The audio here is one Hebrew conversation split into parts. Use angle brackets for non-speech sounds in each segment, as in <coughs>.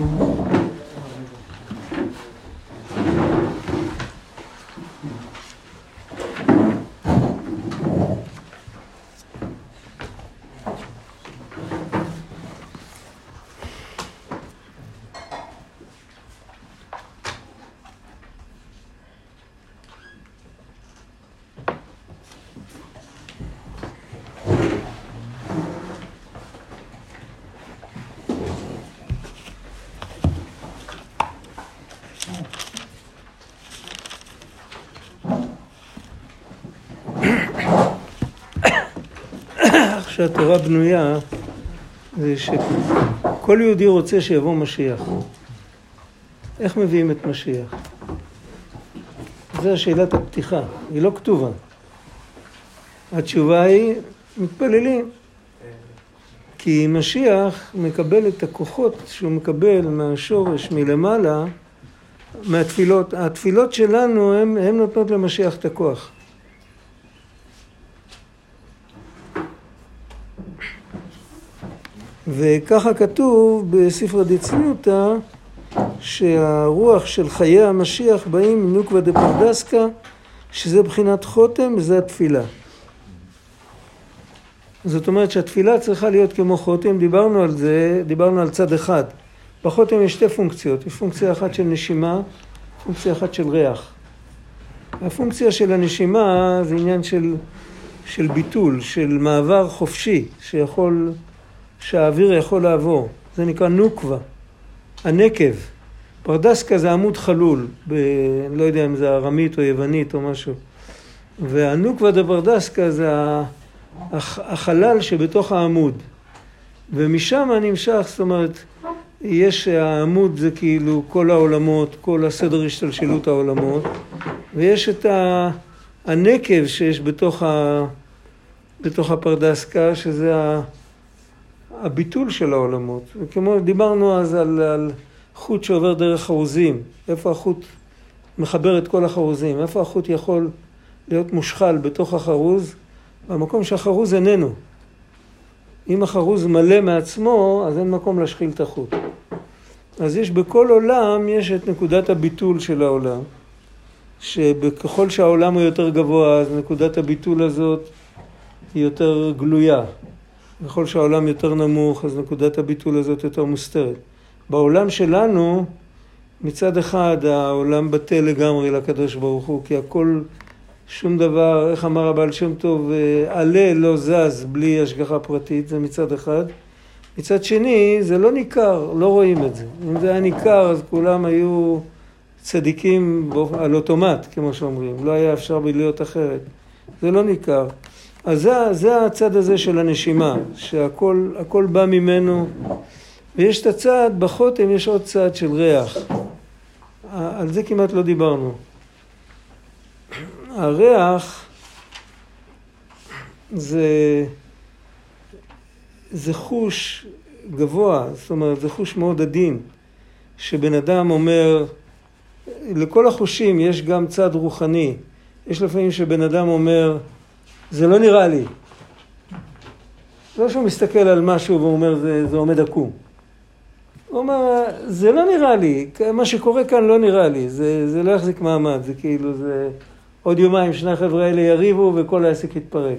Mm-hmm. שהתורה בנויה זה שכל יהודי רוצה שיבוא משיח. איך מביאים את משיח? זו שאלת הפתיחה, היא לא כתובה. התשובה היא, מתפללים. כי משיח מקבל את הכוחות שהוא מקבל מהשורש מלמעלה, מהתפילות. התפילות שלנו, הן נותנות למשיח את הכוח. וככה כתוב בספרא דצניותא שהרוח של חיי המשיח באים מנוקווה דפרדסקה שזה בחינת חותם וזה התפילה. זאת אומרת שהתפילה צריכה להיות כמו חותם, דיברנו על זה, דיברנו על צד אחד. בחותם יש שתי פונקציות, יש פונקציה אחת של נשימה, פונקציה אחת של ריח. הפונקציה של הנשימה זה עניין של, של ביטול, של מעבר חופשי, שיכול שהאוויר יכול לעבור. זה נקרא נוקבה, הנקב. פרדסקה זה עמוד חלול, ב... אני לא יודע אם זה ארמית או יוונית או משהו. והנוקבה דה פרדסקה זה החלל שבתוך העמוד. ומשם נמשך, זאת אומרת, יש, העמוד זה כאילו כל העולמות, כל הסדר השתלשלות העולמות, ויש את הנקב שיש בתוך, ה, בתוך הפרדסקה, שזה ה... הביטול של העולמות. וכמו דיברנו אז על, על חוט שעובר דרך חרוזים, איפה החוט מחבר את כל החרוזים, איפה החוט יכול להיות מושחל בתוך החרוז, במקום שהחרוז איננו. אם החרוז מלא מעצמו, אז אין מקום להשחיל את החוט. אז יש בכל עולם, יש את נקודת הביטול של העולם, שככל שהעולם הוא יותר גבוה, אז נקודת הביטול הזאת היא יותר גלויה. ככל שהעולם יותר נמוך, אז נקודת הביטול הזאת יותר מוסתרת. בעולם שלנו, מצד אחד העולם בטל לגמרי לקדוש ברוך הוא, כי הכל, שום דבר, איך אמר הבעל שם טוב, עלה לא זז בלי השגחה פרטית, זה מצד אחד. מצד שני, זה לא ניכר, לא רואים את זה. אם זה היה ניכר, אז כולם היו צדיקים על אוטומט, כמו שאומרים. לא היה אפשר להיות אחרת. זה לא ניכר. אז זה, זה הצד הזה של הנשימה, שהכל בא ממנו, ויש את הצד, בחוטם יש עוד צד של ריח. על זה כמעט לא דיברנו. הריח זה, זה חוש גבוה, זאת אומרת, זה חוש מאוד עדין, שבן אדם אומר, לכל החושים יש גם צד רוחני. יש לפעמים שבן אדם אומר, זה לא נראה לי. לא שהוא מסתכל על משהו ואומר זה, זה עומד עקום. הוא אומר, זה לא נראה לי, מה שקורה כאן לא נראה לי, זה, זה לא יחזיק מעמד, זה כאילו, זה עוד יומיים שני החבר'ה האלה יריבו וכל העסק יתפרק.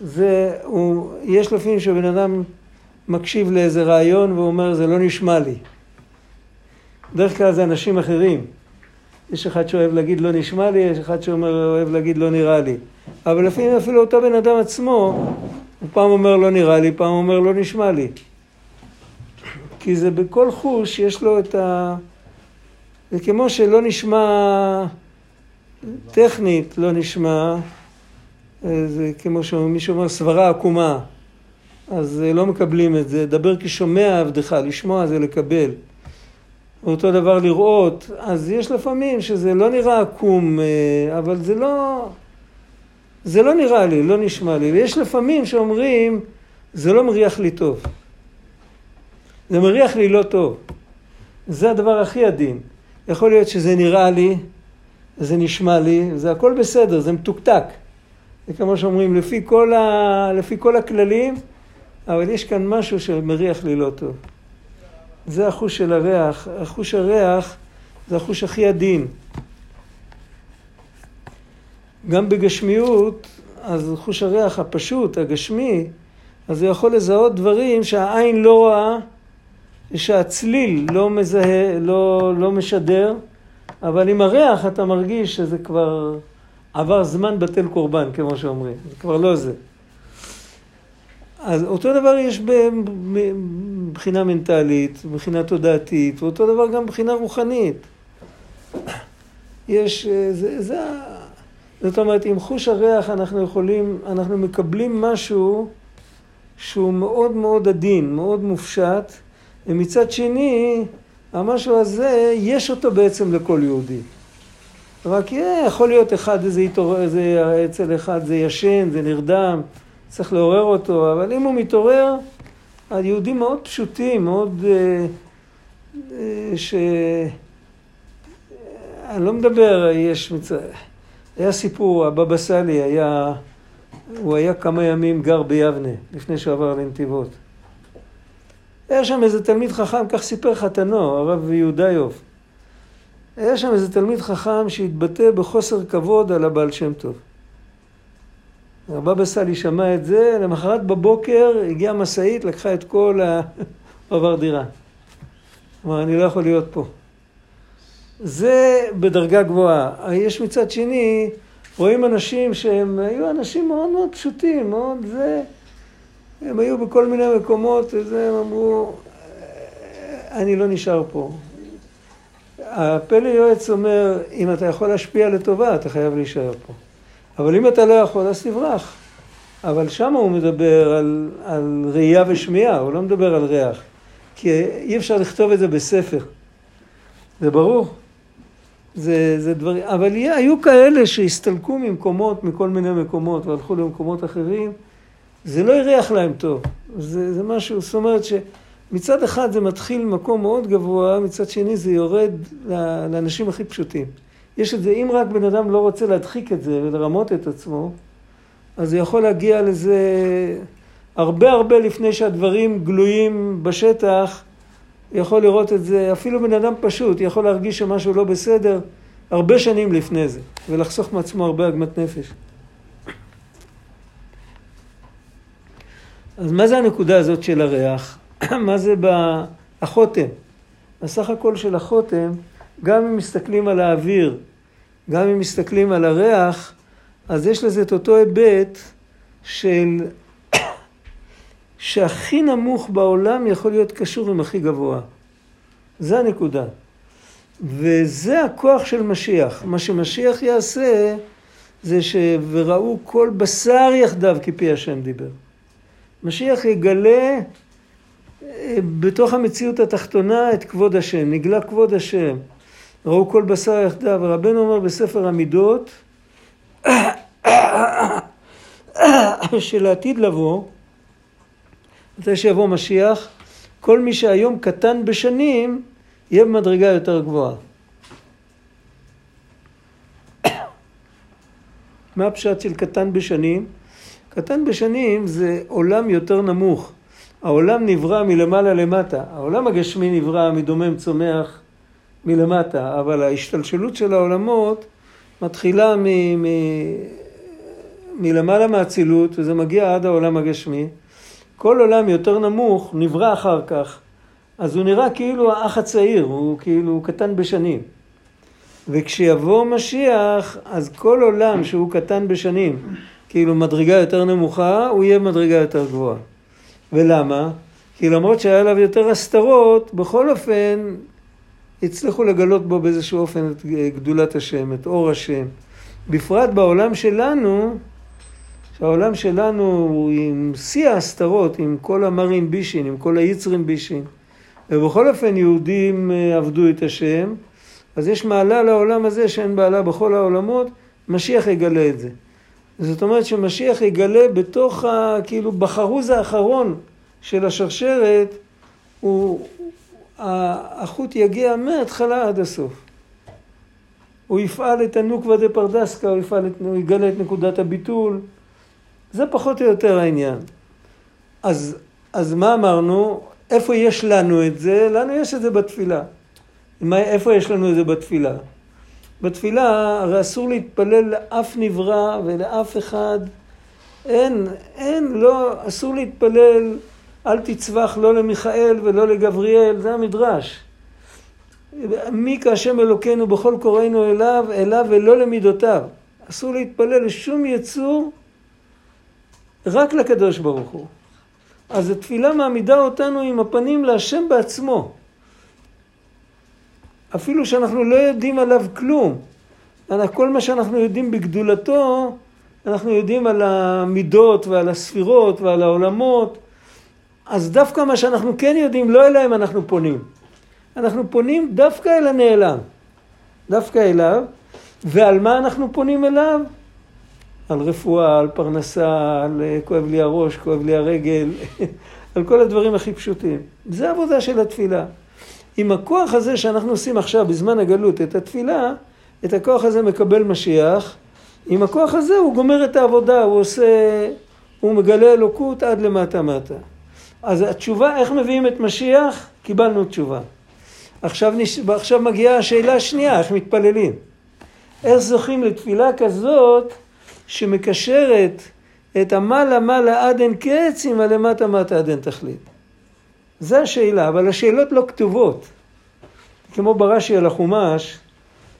זה, הוא, יש לפעמים שבן אדם מקשיב לאיזה רעיון ואומר, זה לא נשמע לי. בדרך כלל זה אנשים אחרים. יש אחד שאוהב להגיד לא נשמע לי, יש אחד שאוהב להגיד לא נראה לי. אבל לפעמים אפילו אותו בן אדם עצמו, הוא פעם אומר לא נראה לי, פעם אומר לא נשמע לי. כי זה בכל חוש יש לו את ה... זה כמו שלא נשמע טכנית, לא נשמע, זה כמו שמישהו אומר סברה עקומה, אז לא מקבלים את זה. דבר כשומע עבדך, לשמוע זה לקבל. אותו דבר לראות, אז יש לפעמים שזה לא נראה עקום, אה, אבל זה לא, זה לא נראה לי, לא נשמע לי. ויש לפעמים שאומרים, זה לא מריח לי טוב. זה מריח לי לא טוב. זה הדבר הכי עדין. יכול להיות שזה נראה לי, זה נשמע לי, זה הכל בסדר, זה מתוקתק. זה כמו שאומרים, לפי כל, ה... לפי כל הכללים, אבל יש כאן משהו שמריח לי לא טוב. זה החוש של הריח. החוש הריח זה החוש הכי עדין. גם בגשמיות, אז חוש הריח הפשוט, הגשמי, אז הוא יכול לזהות דברים שהעין לא רואה, שהצליל לא מזהה, לא, לא משדר, אבל עם הריח אתה מרגיש שזה כבר עבר זמן בטל קורבן, כמו שאומרים. זה כבר לא זה. אז אותו דבר יש מבחינה מנטלית, מבחינה תודעתית, ואותו דבר גם מבחינה רוחנית. יש, זה, זה, זאת אומרת, עם חוש הריח אנחנו יכולים, אנחנו מקבלים משהו שהוא מאוד מאוד עדין, מאוד מופשט, ומצד שני, המשהו הזה, יש אותו בעצם לכל יהודי. רק יכול להיות אחד, איזה התעורר, זה, אצל אחד זה ישן, זה נרדם, צריך לעורר אותו, אבל אם הוא מתעורר, היהודים מאוד פשוטים, מאוד... אה, אה, ש... אני לא מדבר, יש... היה סיפור, הבבא סאלי היה... הוא היה כמה ימים גר ביבנה, לפני שהוא עבר לנתיבות. היה שם איזה תלמיד חכם, כך סיפר חתנו, הרב יהודיוב. היה שם איזה תלמיד חכם שהתבטא בחוסר כבוד על הבעל שם טוב. הבבא סאלי שמע את זה, למחרת בבוקר הגיעה משאית, לקחה את כל ה... <laughs> עבר דירה. אמר, אני לא יכול להיות פה. זה בדרגה גבוהה. יש מצד שני, רואים אנשים שהם היו אנשים מאוד מאוד פשוטים, מאוד זה... הם היו בכל מיני מקומות, וזה, הם אמרו, אני לא נשאר פה. הפלא יועץ אומר, אם אתה יכול להשפיע לטובה, אתה חייב להישאר פה. אבל אם אתה לא יכול, אז תברח. אבל שם הוא מדבר על, על ראייה ושמיעה, הוא לא מדבר על ריח. כי אי אפשר לכתוב את זה בספר. זה ברור. זה, זה דברים, אבל היו כאלה שהסתלקו ממקומות, מכל מיני מקומות, והלכו למקומות אחרים, זה לא הריח להם טוב. זה, זה משהו, זאת אומרת שמצד אחד זה מתחיל ממקום מאוד גבוה, מצד שני זה יורד לאנשים הכי פשוטים. יש את זה, אם רק בן אדם לא רוצה להדחיק את זה ולרמות את עצמו, אז זה יכול להגיע לזה הרבה הרבה לפני שהדברים גלויים בשטח, יכול לראות את זה, אפילו בן אדם פשוט יכול להרגיש שמשהו לא בסדר הרבה שנים לפני זה, ולחסוך מעצמו הרבה עגמת נפש. אז מה זה הנקודה הזאת של הריח? <clears throat> מה זה החותם? הסך הכל של החותם, גם אם מסתכלים על האוויר, גם אם מסתכלים על הריח, אז יש לזה את אותו היבט של <coughs> שהכי נמוך בעולם יכול להיות קשור עם הכי גבוה. זה הנקודה. וזה הכוח של משיח. מה שמשיח יעשה זה ש... וראו כל בשר יחדיו כפי השם דיבר. משיח יגלה אה, בתוך המציאות התחתונה את כבוד השם, נגלה כבוד השם. ראו כל בשר יחדיו, ורבנו אומר בספר המידות, שלעתיד לבוא, מתי שיבוא משיח, כל מי שהיום קטן בשנים, יהיה במדרגה יותר גבוהה. מה הפשט של קטן בשנים? קטן בשנים זה עולם יותר נמוך. העולם נברא מלמעלה למטה. העולם הגשמי נברא מדומם צומח מלמטה, אבל ההשתלשלות של העולמות מתחילה מ... מ... מלמעלה מהאצילות, וזה מגיע עד העולם הגשמי. כל עולם יותר נמוך נברא אחר כך, אז הוא נראה כאילו האח הצעיר, הוא כאילו קטן בשנים. וכשיבוא משיח, אז כל עולם שהוא קטן בשנים, כאילו מדרגה יותר נמוכה, הוא יהיה מדרגה יותר גבוהה. ולמה? כי למרות שהיה עליו יותר הסתרות, בכל אופן הצליחו לגלות בו באיזשהו אופן את גדולת השם, את אור השם. בפרט בעולם שלנו, שהעולם שלנו הוא עם שיא ההסתרות, עם כל המרים בישין, עם כל היצרים בישין. ובכל אופן יהודים אה, עבדו את השם, אז יש מעלה לעולם הזה שאין בעלה בכל העולמות, משיח יגלה את זה. זאת אומרת שמשיח יגלה בתוך, ה, כאילו, בחרוז האחרון של השרשרת, הוא, החוט יגיע מההתחלה עד הסוף. הוא יפעל את הנוקווה דה פרדסקה, הוא, יפעל את, הוא יגלה את נקודת הביטול. זה פחות או יותר העניין. אז, אז מה אמרנו? איפה יש לנו את זה? לנו יש את זה בתפילה. מה, איפה יש לנו את זה בתפילה? בתפילה הרי אסור להתפלל לאף נברא ולאף אחד. אין, אין, לא, אסור להתפלל, אל תצווח לא למיכאל ולא לגבריאל, זה המדרש. מי כהשם אלוקינו בכל קוראינו אליו, אליו ולא למידותיו. אסור להתפלל לשום יצור, רק לקדוש ברוך הוא. אז התפילה מעמידה אותנו עם הפנים להשם בעצמו. אפילו שאנחנו לא יודעים עליו כלום. כל מה שאנחנו יודעים בגדולתו, אנחנו יודעים על המידות ועל הספירות ועל העולמות. אז דווקא מה שאנחנו כן יודעים, לא אליהם אנחנו פונים. אנחנו פונים דווקא אל הנעלם. דווקא אליו. ועל מה אנחנו פונים אליו? על רפואה, על פרנסה, על אה, כואב לי הראש, כואב לי הרגל, <laughs> על כל הדברים הכי פשוטים. זה עבודה של התפילה. עם הכוח הזה שאנחנו עושים עכשיו בזמן הגלות את התפילה, את הכוח הזה מקבל משיח, עם הכוח הזה הוא גומר את העבודה, הוא עושה, הוא מגלה אלוקות עד למטה מטה. אז התשובה, איך מביאים את משיח? קיבלנו תשובה. עכשיו, עכשיו מגיעה השאלה השנייה, איך מתפללים? איך זוכים לתפילה כזאת שמקשרת את המעלה מעלה עד אין קץ עם הלמטה מטה עד אין תכלית? זו השאלה, אבל השאלות לא כתובות. כמו ברש"י על החומש,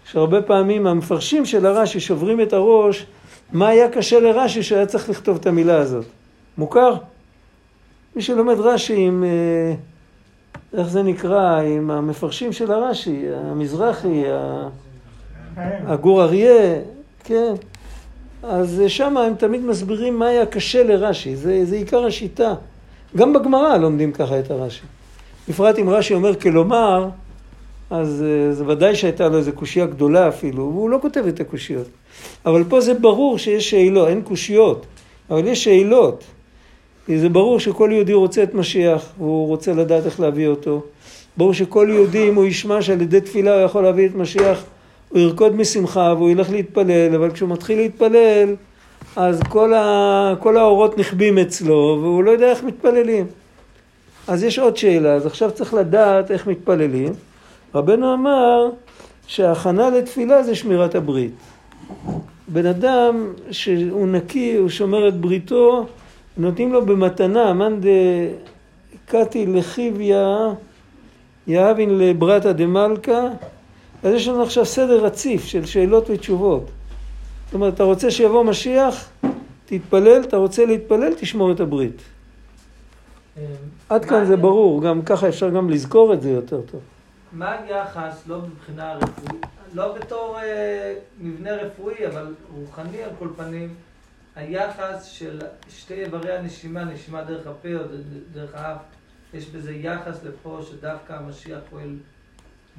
שהרבה פעמים המפרשים של הרש"י שוברים את הראש, מה היה קשה לרש"י שהיה צריך לכתוב את המילה הזאת. מוכר? מי שלומד רש"י עם, אה, איך זה נקרא, עם המפרשים של הרש"י, המזרחי, הגור אריה, כן. אז שם הם תמיד מסבירים מה היה קשה לרש"י, זה, זה עיקר השיטה. גם בגמרא לומדים ככה את הרש"י. בפרט אם רש"י אומר כלומר, אז אה, זה ודאי שהייתה לו איזו קושייה גדולה אפילו, והוא לא כותב את הקושיות. אבל פה זה ברור שיש שאלות, אין קושיות, אבל יש שאלות. זה ברור שכל יהודי רוצה את משיח, והוא רוצה לדעת איך להביא אותו. ברור שכל יהודי, אם הוא ישמע שעל ידי תפילה הוא יכול להביא את משיח, הוא ירקוד משמחה והוא ילך להתפלל, אבל כשהוא מתחיל להתפלל, אז כל, ה... כל האורות נכבים אצלו, והוא לא יודע איך מתפללים. אז יש עוד שאלה, אז עכשיו צריך לדעת איך מתפללים. רבנו אמר שההכנה לתפילה זה שמירת הברית. בן אדם שהוא נקי, הוא שומר את בריתו, נותנים לו במתנה, מאן דקתי לחיביה יהבין לברתא דמלכא, אז יש לנו עכשיו סדר רציף של שאלות ותשובות. זאת אומרת, אתה רוצה שיבוא משיח, תתפלל, אתה רוצה להתפלל, תשמור את הברית. אה, עד כאן זה ברור, גם ככה אפשר גם לזכור את זה יותר טוב. מה היחס, לא מבחינה רפואית, לא בתור אה, מבנה רפואי, אבל רוחני על כל פנים, היחס של שתי איברי הנשימה, נשימה דרך הפה או דרך האף, יש בזה יחס לפה שדווקא המשיח פועל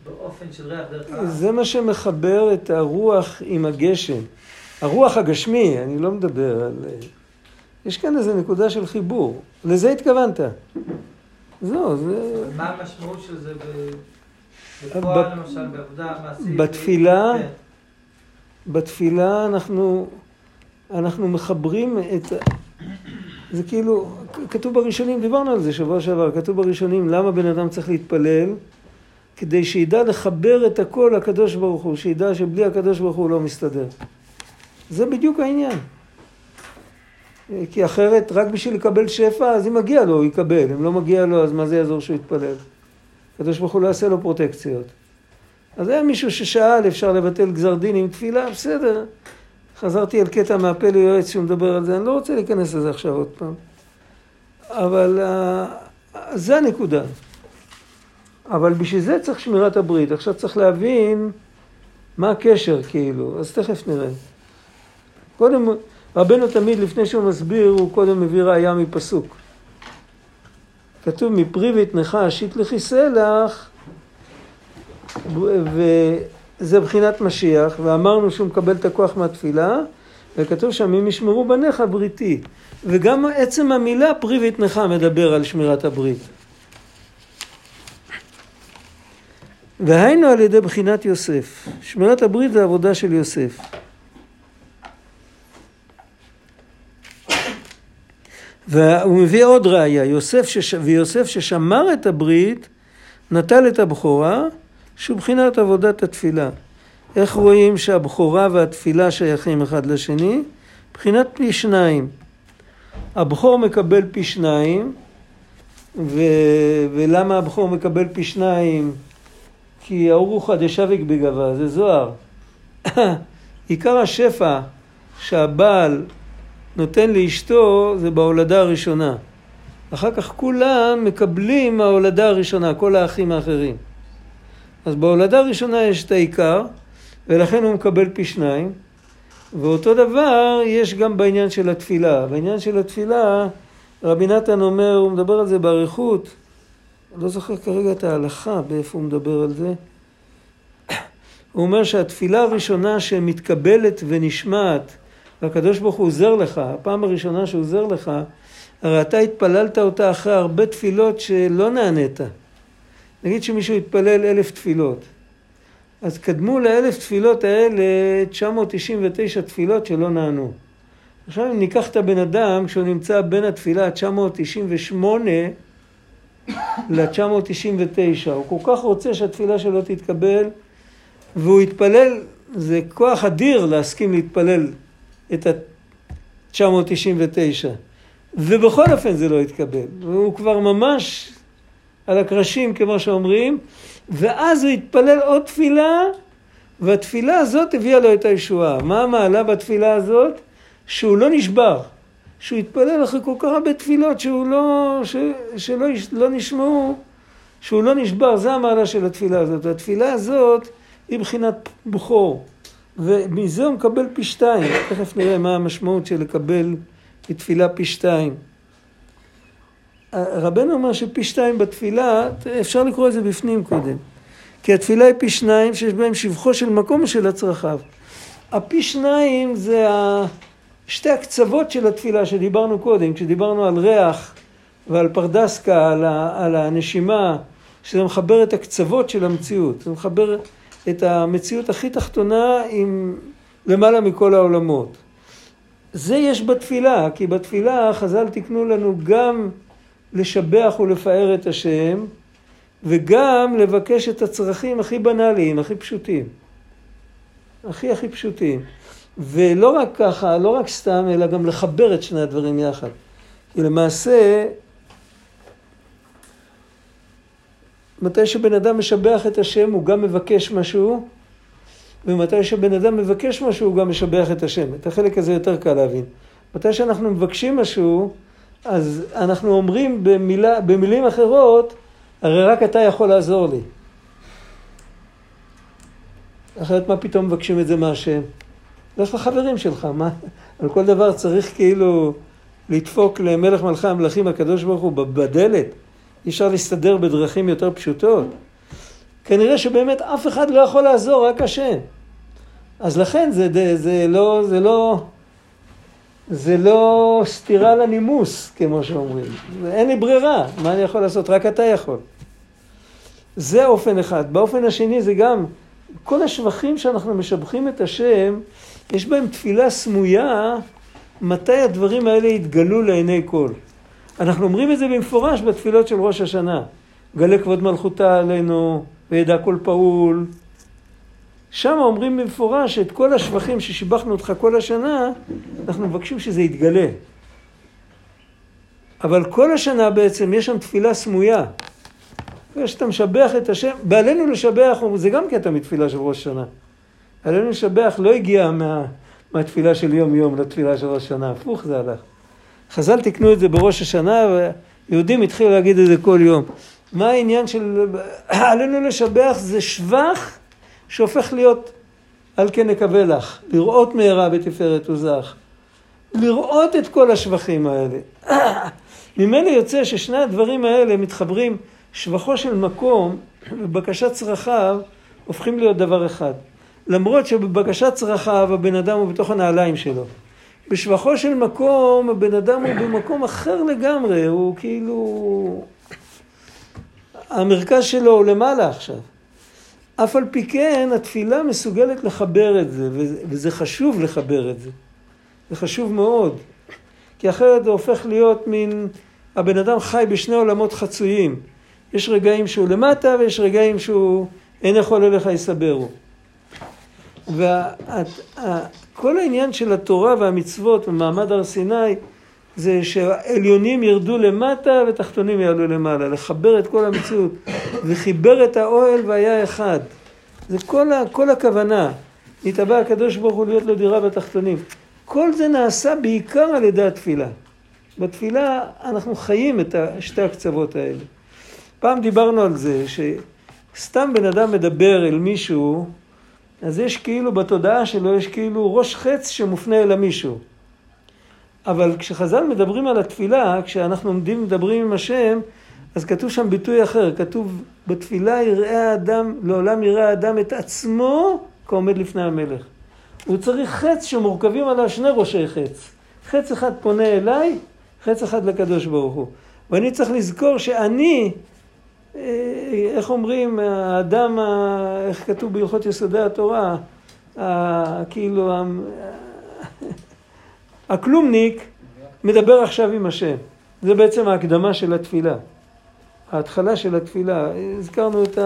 באופן של ריח דרך האף? זה מה שמחבר את הרוח עם הגשם. הרוח הגשמי, אני לא מדבר על... יש כאן איזו נקודה של חיבור. לזה התכוונת. זהו, זה... מה המשמעות של זה ב... בפועל למשל, בעבודה מעשית? בתפילה, כן. בתפילה אנחנו, אנחנו מחברים את... זה כאילו, כתוב בראשונים, דיברנו על זה שבוע שעבר, כתוב בראשונים למה בן אדם צריך להתפלל, כדי שידע לחבר את הכל לקדוש ברוך הוא, שידע שבלי הקדוש ברוך הוא לא מסתדר. זה בדיוק העניין. כי אחרת, רק בשביל לקבל שפע, אז אם מגיע לו, הוא יקבל. אם לא מגיע לו, אז מה זה יעזור שהוא יתפלל? הקדוש ברוך הוא לא יעשה לו פרוטקציות. אז היה מישהו ששאל, אפשר לבטל גזר דין עם תפילה, בסדר. חזרתי על קטע מהפה ליועץ שהוא מדבר על זה, אני לא רוצה להיכנס לזה עכשיו עוד פעם. אבל uh, זה הנקודה. אבל בשביל זה צריך שמירת הברית. עכשיו צריך להבין מה הקשר כאילו, אז תכף נראה. קודם, רבנו תמיד לפני שהוא מסביר, הוא קודם מביא ראייה מפסוק. כתוב מפרי ויתנך אשית לכיסא לך, וזה בחינת משיח, ואמרנו שהוא מקבל את הכוח מהתפילה, וכתוב שם אם ישמרו בניך בריתי. וגם עצם המילה פרי ויתנך מדבר על שמירת הברית. והיינו על ידי בחינת יוסף. שמירת הברית זה עבודה של יוסף. והוא מביא עוד ראיה, יוסף שש... ויוסף ששמר את הברית, נטל את הבכורה, שהוא מבחינת עבודת התפילה. איך רואים שהבכורה והתפילה שייכים אחד לשני? מבחינת פי שניים. הבכור מקבל פי שניים, ו... ולמה הבכור מקבל פי שניים? כי ארוחא דשביק בגבה, זה זוהר. <coughs> עיקר השפע שהבעל נותן לאשתו זה בהולדה הראשונה. אחר כך כולם מקבלים מההולדה הראשונה, כל האחים האחרים. אז בהולדה הראשונה יש את העיקר, ולכן הוא מקבל פי שניים. ואותו דבר יש גם בעניין של התפילה. בעניין של התפילה, רבי נתן אומר, הוא מדבר על זה באריכות, לא זוכר כרגע את ההלכה, באיפה הוא מדבר על זה. הוא אומר שהתפילה הראשונה שמתקבלת ונשמעת, והקדוש ברוך הוא עוזר לך, הפעם הראשונה שהוא עוזר לך, הרי אתה התפללת אותה אחרי הרבה תפילות שלא נענית. נגיד שמישהו התפלל אלף תפילות. אז קדמו לאלף תפילות האלה 999 תפילות שלא נענו. עכשיו אם ניקח את הבן אדם כשהוא נמצא בין התפילה 998 ל-999, הוא כל כך רוצה שהתפילה שלו תתקבל והוא יתפלל, זה כוח אדיר להסכים להתפלל את ה-999 ובכל אופן זה לא יתקבל, והוא כבר ממש על הקרשים כמו שאומרים ואז הוא התפלל עוד תפילה, והתפילה הזאת הביאה לו את הישועה. מה המעלה בתפילה הזאת? שהוא לא נשבר. שהוא התפלל אחרי כל כך הרבה תפילות שהוא לא, ש, שלא לא נשמעו, שהוא לא נשבר, זה המעלה של התפילה הזאת. והתפילה הזאת היא בחינת בכור, ומזה הוא מקבל פי שתיים. תכף נראה מה המשמעות של לקבל תפילה פי שתיים. רבנו אומר שפי שתיים בתפילה, אפשר לקרוא את זה בפנים קודם. כי התפילה היא פי שניים שיש בהם שבחו של מקום ושל הצרכיו. הפי שניים זה שתי הקצוות של התפילה שדיברנו קודם, כשדיברנו על ריח ועל פרדסקה, על, ה, על הנשימה, שזה מחבר את הקצוות של המציאות. זה מחבר את המציאות הכי תחתונה עם למעלה מכל העולמות. זה יש בתפילה, כי בתפילה חז"ל תיקנו לנו גם לשבח ולפאר את השם, וגם לבקש את הצרכים הכי בנאליים, הכי פשוטים. הכי הכי פשוטים. ולא רק ככה, לא רק סתם, אלא גם לחבר את שני הדברים יחד. כי למעשה, מתי שבן אדם משבח את השם, הוא גם מבקש משהו, ומתי שבן אדם מבקש משהו, הוא גם משבח את השם. את החלק הזה יותר קל להבין. מתי שאנחנו מבקשים משהו, אז אנחנו אומרים במילה, במילים אחרות, הרי רק אתה יכול לעזור לי. אחרת מה פתאום מבקשים את זה מהשם? לך לחברים שלך, מה? על כל דבר צריך כאילו לדפוק למלך מלכי המלכים הקדוש ברוך הוא בדלת. אי אפשר להסתדר בדרכים יותר פשוטות. כנראה שבאמת אף אחד לא יכול לעזור, רק השם. אז לכן זה, זה, זה לא, זה לא, זה לא סתירה לנימוס, כמו שאומרים. אין לי ברירה, מה אני יכול לעשות? רק אתה יכול. זה אופן אחד. באופן השני זה גם, כל השבחים שאנחנו משבחים את השם, יש בהם תפילה סמויה, מתי הדברים האלה יתגלו לעיני כל. אנחנו אומרים את זה במפורש בתפילות של ראש השנה. גלה כבוד מלכותה עלינו, וידע כל פעול, שם אומרים במפורש את כל השבחים ששיבחנו אותך כל השנה, אנחנו מבקשים שזה יתגלה. אבל כל השנה בעצם יש שם תפילה סמויה. כשאתה משבח את השם, בעלינו לשבח, זה גם קטע מתפילה של ראש השנה. עלינו לשבח לא הגיע מה, מהתפילה של יום יום לתפילה של ראש השנה, הפוך זה הלך. חז"ל תיקנו את זה בראש השנה, ויהודים התחילו להגיד את זה כל יום. מה העניין של עלינו לשבח זה שבח שהופך להיות על כן נקווה לך, לראות מהרה בתפארת עוזך, לראות את כל השבחים האלה. <clears throat> ממילא יוצא ששני הדברים האלה מתחברים, שבחו של מקום ובקשת צרכיו הופכים להיות דבר אחד. למרות שבבקשת צרכיו הבן אדם הוא בתוך הנעליים שלו. בשבחו של מקום הבן אדם הוא במקום אחר לגמרי, הוא כאילו... המרכז שלו הוא למעלה עכשיו. אף על פי כן התפילה מסוגלת לחבר את זה, וזה חשוב לחבר את זה. זה חשוב מאוד. כי אחרת זה הופך להיות מין, הבן אדם חי בשני עולמות חצויים. יש רגעים שהוא למטה ויש רגעים שהוא אין יכול אליך יסברו. וכל העניין של התורה והמצוות ומעמד הר סיני זה שהעליונים ירדו למטה ותחתונים יעלו למעלה, לחבר את כל המציאות. וחיבר את האוהל והיה אחד. זה כל, ה, כל הכוונה. נתבע הקדוש ברוך הוא להיות לו דירה בתחתונים. כל זה נעשה בעיקר על ידי התפילה. בתפילה אנחנו חיים את שתי הקצוות האלה. פעם דיברנו על זה שסתם בן אדם מדבר אל מישהו, אז יש כאילו בתודעה שלו, יש כאילו ראש חץ שמופנה אל המישהו. אבל כשחז"ל מדברים על התפילה, כשאנחנו עומדים מדברים עם השם, אז כתוב שם ביטוי אחר, כתוב בתפילה יראה האדם, לעולם יראה האדם את עצמו כעומד לפני המלך. הוא צריך חץ שמורכבים עליו שני ראשי חץ. חץ אחד פונה אליי, חץ אחד לקדוש ברוך הוא. ואני צריך לזכור שאני, אה, איך אומרים, האדם, איך כתוב בהלכות יסודי התורה, כאילו, <laughs> הכלומניק מדבר עכשיו עם השם. זה בעצם ההקדמה של התפילה. ההתחלה של התפילה. הזכרנו את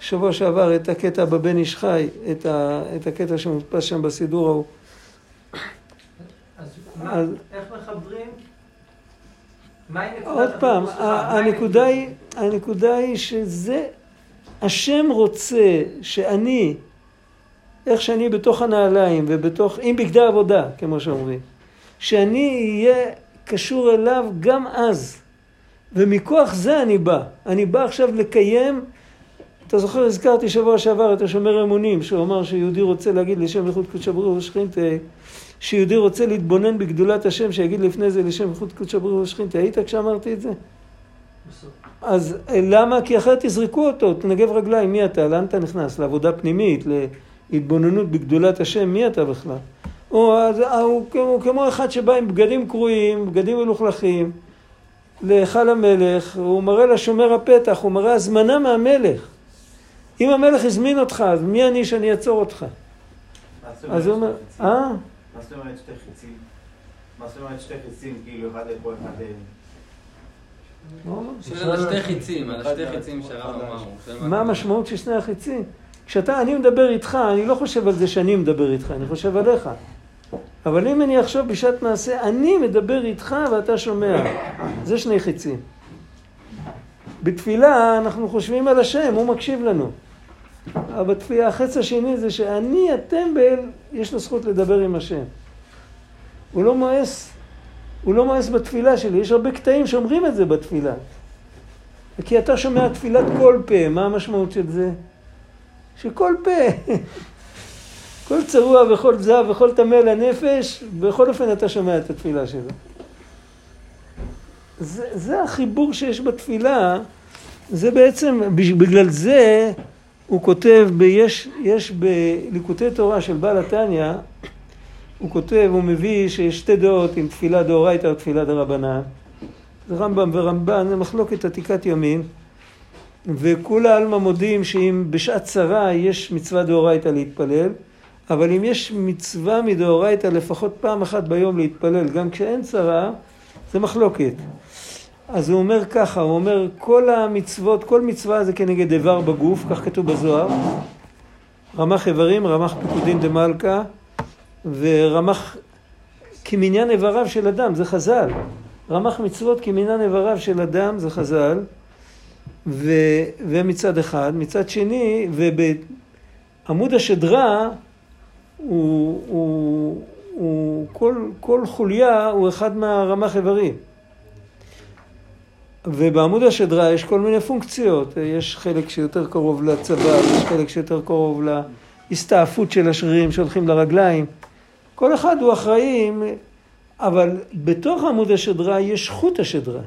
השבוע שעבר, את הקטע בבן איש חי, את, ה, את הקטע שמודפס שם בסידור ההוא. אז, אז איך מחברים? עוד פעם, הנקודה היא, הנקודה היא שזה, השם רוצה שאני איך שאני בתוך הנעליים ובתוך, עם בגדי עבודה, כמו שאומרים, שאני אהיה קשור אליו גם אז. ומכוח זה אני בא. אני בא עכשיו לקיים, אתה זוכר, הזכרתי שבוע שעבר את השומר אמונים, שהוא אמר שיהודי רוצה להגיד לשם איכות קודשא בריך ושכינתה, שיהודי רוצה להתבונן בגדולת השם, שיגיד לפני זה לשם איכות קודשא בריך ושכינתה. היית כשאמרתי את זה? אז למה? כי אחרת תזרקו אותו, תנגב רגליים, מי אתה? לאן אתה נכנס? לעבודה פנימית, התבוננות בגדולת השם, מי אתה בכלל? הוא, הוא, הוא כמו אחד שבא עם בגדים קרועים, בגדים מלוכלכים, להיכל המלך, הוא מראה לשומר הפתח, הוא מראה הזמנה מהמלך. אם המלך הזמין אותך, אז מי אני שאני אעצור אותך? אה? מה זאת אומרת שתי חיצים? מה זאת אומרת שתי חיצים, כאילו אחד פה אחד... על שתי חיצים, על שתי חיצים שהרב אמר. מה המשמעות של שני החיצים? כשאתה, אני מדבר איתך, אני לא חושב על זה שאני מדבר איתך, אני חושב עליך. אבל אם אני אחשוב בשעת מעשה, אני מדבר איתך ואתה שומע. זה שני חיצים. בתפילה אנחנו חושבים על השם, הוא מקשיב לנו. אבל בתפילה, החץ השני זה שאני, הטמבל, יש לו זכות לדבר עם השם. הוא לא מואס, הוא לא מואס בתפילה שלי. יש הרבה קטעים שאומרים את זה בתפילה. כי אתה שומע תפילת כל פה, מה המשמעות של זה? שכל פה, כל צרוע וכל זב וכל טמא לנפש, בכל אופן אתה שומע את התפילה שלו. זה, זה החיבור שיש בתפילה, זה בעצם, בגלל זה הוא כותב, ב, יש, בליקוטי תורה של בעל התניא, הוא כותב, הוא מביא שיש שתי דעות עם תפילה דאורייתא או תפילה דרבנן. רמב"ם ורמב"ן, זה מחלוקת עתיקת יומין. וכולי עלמא מודים שאם בשעת צרה יש מצווה דאורייתא להתפלל, אבל אם יש מצווה מדאורייתא לפחות פעם אחת ביום להתפלל, גם כשאין צרה, זה מחלוקת. אז הוא אומר ככה, הוא אומר כל המצוות, כל מצווה זה כנגד איבר בגוף, כך כתוב בזוהר. רמ"ח איברים, רמ"ח פיקודין דמלכה, ורמ"ח כמניין איבריו של אדם, זה חז"ל. רמ"ח מצוות כמניין איבריו של אדם, זה חז"ל. ו, ומצד אחד, מצד שני, ובעמוד השדרה הוא, הוא, הוא כל, כל חוליה הוא אחד מהרמ"ח איברים. ובעמוד השדרה יש כל מיני פונקציות, יש חלק שיותר קרוב לצבא, יש חלק שיותר קרוב להסתעפות של השרירים שהולכים לרגליים. כל אחד הוא אחראי, אבל בתוך עמוד השדרה יש חוט השדרה.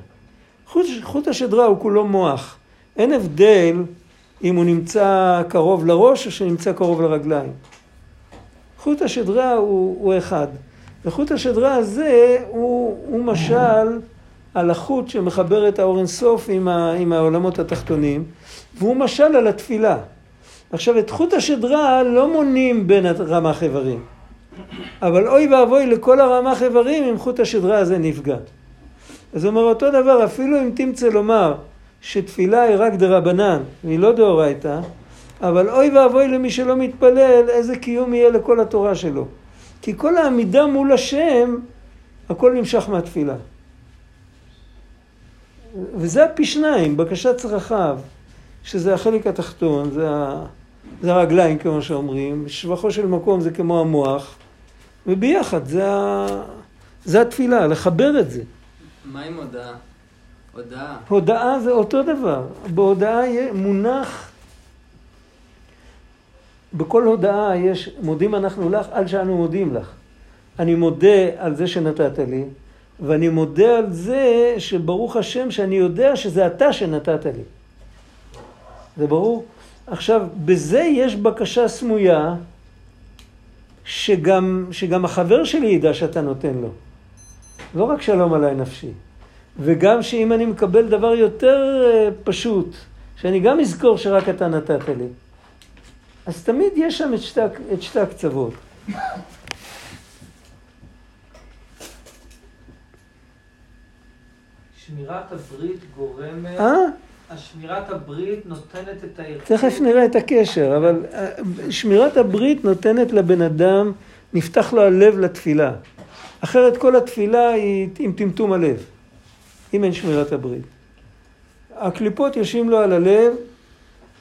חוט, חוט השדרה הוא כולו מוח. אין הבדל אם הוא נמצא קרוב לראש או שנמצא קרוב לרגליים. חוט השדרה הוא, הוא אחד. וחוט השדרה הזה הוא, הוא משל על החוט שמחבר את האור אינסוף עם, עם העולמות התחתונים, והוא משל על התפילה. עכשיו, את חוט השדרה לא מונים בין רמ"ח איברים. אבל אוי ואבוי לכל הרמ"ח איברים אם חוט השדרה הזה נפגע. אז אומר אותו דבר, אפילו אם תמצא לומר שתפילה היא רק דרבנן, והיא לא דאורייתא, אבל אוי ואבוי למי שלא מתפלל, איזה קיום יהיה לכל התורה שלו. כי כל העמידה מול השם, הכל נמשך מהתפילה. וזה הפי שניים, בקשת צרכיו, שזה החלק התחתון, זה, ה... זה הרגליים כמו שאומרים, שבחו של מקום זה כמו המוח, וביחד זה, ה... זה התפילה, לחבר את זה. מה עם הודעה? הודעה. הודעה זה אותו דבר. בהודעה מונח, בכל הודעה יש, מודים אנחנו לך, על שאנו מודים לך. אני מודה על זה שנתת לי, ואני מודה על זה שברוך השם שאני יודע שזה אתה שנתת לי. זה ברור? עכשיו, בזה יש בקשה סמויה, שגם, שגם החבר שלי ידע שאתה נותן לו. לא רק שלום עליי נפשי. וגם שאם אני מקבל דבר יותר אה, פשוט, שאני גם אזכור שרק אתה נתת לי. אז תמיד יש שם את שתי, את שתי הקצוות. שמירת הברית גורמת... אה? השמירת הברית נותנת את היכולת... תכף נראה את הקשר, אבל אה, שמירת הברית נותנת לבן אדם, נפתח לו הלב לתפילה. אחרת כל התפילה היא עם טמטום הלב, אם אין שמירת הברית. הקליפות יושבים לו על הלב,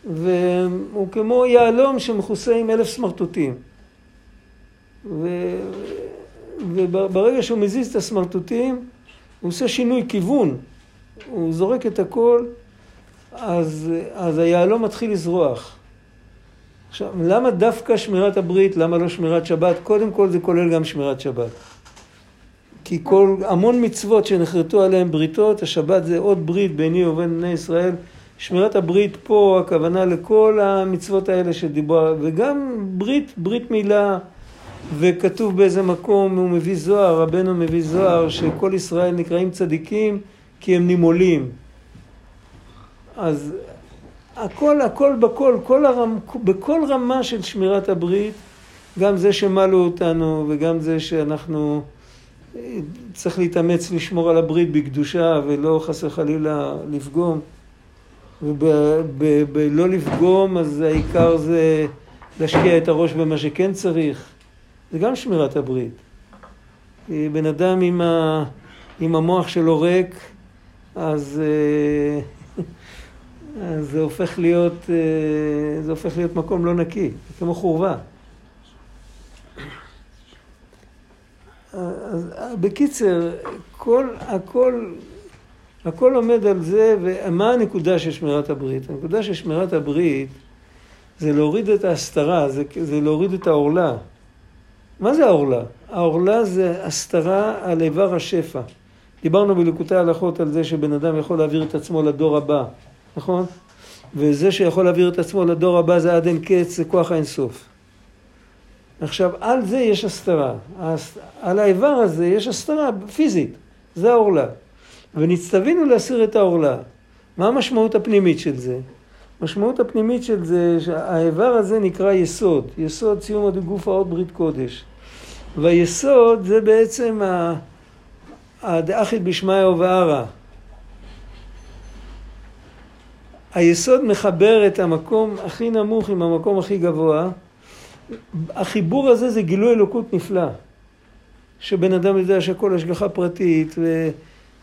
והוא כמו יהלום שמכוסה עם אלף סמרטוטים. ו... וברגע שהוא מזיז את הסמרטוטים, הוא עושה שינוי כיוון. הוא זורק את הכל, אז, אז היהלום מתחיל לזרוח. עכשיו, למה דווקא שמירת הברית? למה לא שמירת שבת? קודם כל זה כולל גם שמירת שבת. כי כל, המון מצוות שנחרטו עליהן בריתות, השבת זה עוד ברית ביני ובין בני ישראל. שמירת הברית פה, הכוונה לכל המצוות האלה שדיברה, וגם ברית, ברית מילה, וכתוב באיזה מקום, הוא מביא זוהר, רבנו מביא זוהר, שכל ישראל נקראים צדיקים כי הם נימולים. אז הכל, הכל בכל, כל הרמ, בכל רמה של שמירת הברית, גם זה שמלו אותנו וגם זה שאנחנו צריך להתאמץ לשמור על הברית בקדושה ולא חס וחלילה לפגום. ובלא לפגום, אז העיקר זה להשקיע את הראש במה שכן צריך. זה גם שמירת הברית. בן אדם עם, ה, עם המוח שלו ריק, אז, אה, <laughs> אז זה הופך להיות, אה, זה הופך להיות מקום לא נקי, כמו חורבה. אז בקיצר, כל, הכל, הכל עומד על זה, ומה הנקודה של שמירת הברית? הנקודה של שמירת הברית זה להוריד את ההסתרה, זה, זה להוריד את העורלה. מה זה העורלה? העורלה זה הסתרה על איבר השפע. דיברנו בלקוטי ההלכות על זה שבן אדם יכול להעביר את עצמו לדור הבא, נכון? וזה שיכול להעביר את עצמו לדור הבא זה עד אין קץ, זה כוח האינסוף. עכשיו, על זה יש הסתרה. על האיבר הזה יש הסתרה פיזית, זה העורלה. ונצטווינו להסיר את העורלה. מה המשמעות הפנימית של זה? המשמעות הפנימית של זה, שהאיבר הזה נקרא יסוד, יסוד סיום הגוף האות ברית קודש. והיסוד זה בעצם הדאחית בשמיא ובערה. היסוד מחבר את המקום הכי נמוך עם המקום הכי גבוה. החיבור הזה זה גילוי אלוקות נפלא. שבן אדם יודע שהכל השגחה פרטית,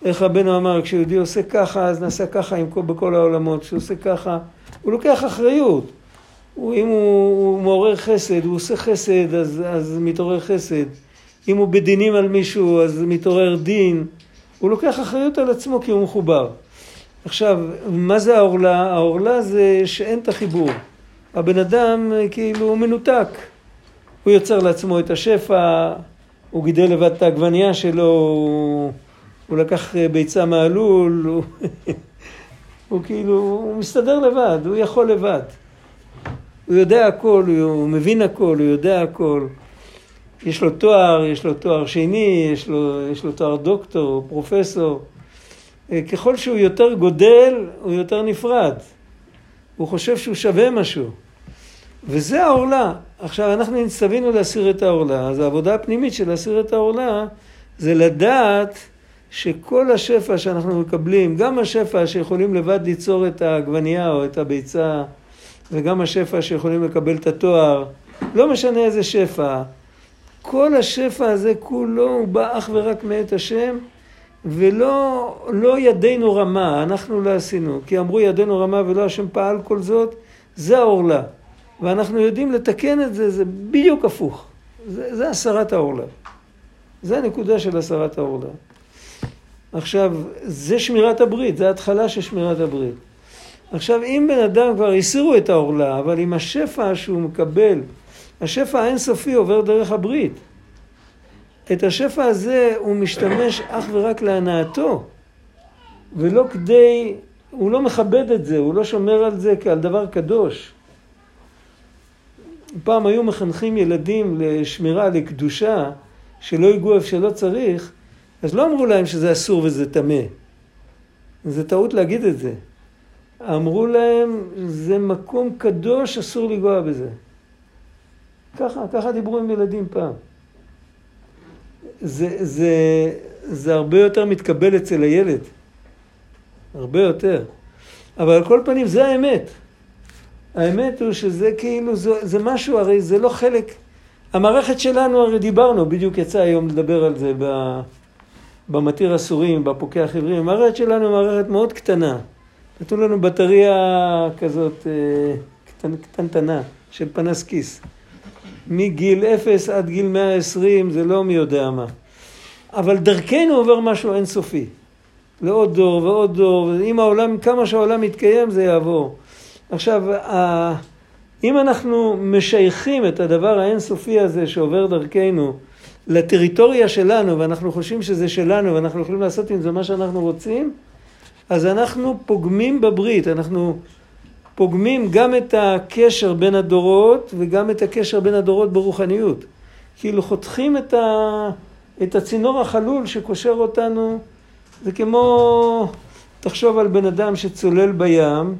ואיך רבנו אמר, כשיהודי עושה ככה, אז נעשה ככה עם כל, בכל העולמות, כשהוא עושה ככה, הוא לוקח אחריות. הוא, אם הוא, הוא מעורר חסד, הוא עושה חסד, אז, אז מתעורר חסד. אם הוא בדינים על מישהו, אז מתעורר דין. הוא לוקח אחריות על עצמו כי הוא מחובר. עכשיו, מה זה העורלה? העורלה זה שאין את החיבור. הבן אדם כאילו מנותק. הוא יוצר לעצמו את השפע, הוא גידל לבד את העגבנייה שלו, הוא, הוא לקח ביצה מהלול, הוא, <laughs> הוא כאילו, הוא מסתדר לבד, הוא יכול לבד. הוא יודע הכל, הוא מבין הכל, הוא יודע הכל. יש לו תואר, יש לו תואר שני, יש לו, יש לו תואר דוקטור, פרופסור. אה, ככל שהוא יותר גודל, הוא יותר נפרד. הוא חושב שהוא שווה משהו. וזה העורלה. עכשיו, אנחנו נצטווינו להסיר את העורלה, אז העבודה הפנימית של להסיר את העורלה זה לדעת שכל השפע שאנחנו מקבלים, גם השפע שיכולים לבד ליצור את העגבנייה או את הביצה, וגם השפע שיכולים לקבל את התואר, לא משנה איזה שפע, כל השפע הזה כולו הוא בא אך ורק מאת השם, ולא לא ידינו רמה, אנחנו לא עשינו, כי אמרו ידינו רמה ולא השם פעל כל זאת, זה העורלה. ואנחנו יודעים לתקן את זה, זה בדיוק הפוך. זה, זה הסרת העורלה. זה הנקודה של הסרת העורלה. עכשיו, זה שמירת הברית, זה ההתחלה של שמירת הברית. עכשיו, אם בן אדם כבר הסירו את העורלה, אבל עם השפע שהוא מקבל, השפע האינסופי עובר דרך הברית. את השפע הזה הוא משתמש אך ורק להנאתו, ולא כדי, הוא לא מכבד את זה, הוא לא שומר על זה כעל דבר קדוש. פעם היו מחנכים ילדים לשמירה, לקדושה, שלא ייגעו איפה שלא צריך, אז לא אמרו להם שזה אסור וזה טמא. זה טעות להגיד את זה. אמרו להם, זה מקום קדוש, אסור לנגוע בזה. ככה, ככה דיברו עם ילדים פעם. זה, זה, זה הרבה יותר מתקבל אצל הילד. הרבה יותר. אבל על כל פנים, זה האמת. האמת הוא שזה כאילו, זה, זה משהו, הרי זה לא חלק... המערכת שלנו, הרי דיברנו, בדיוק יצא היום לדבר על זה במתיר אסורים, בפוקח עברים. המערכת שלנו מערכת מאוד קטנה. נתנו לנו בטריה כזאת אה, קטנ, קטנטנה של פנס כיס. מגיל אפס עד גיל 120 זה לא מי יודע מה. אבל דרכנו עובר משהו אינסופי. לעוד דור ועוד דור, ואם העולם, כמה שהעולם יתקיים זה יעבור. עכשיו, אם אנחנו משייכים את הדבר האינסופי הזה שעובר דרכנו לטריטוריה שלנו, ואנחנו חושבים שזה שלנו, ואנחנו יכולים לעשות עם זה מה שאנחנו רוצים, אז אנחנו פוגמים בברית, אנחנו פוגמים גם את הקשר בין הדורות וגם את הקשר בין הדורות ברוחניות. כאילו חותכים את, ה, את הצינור החלול שקושר אותנו, זה כמו, תחשוב על בן אדם שצולל בים,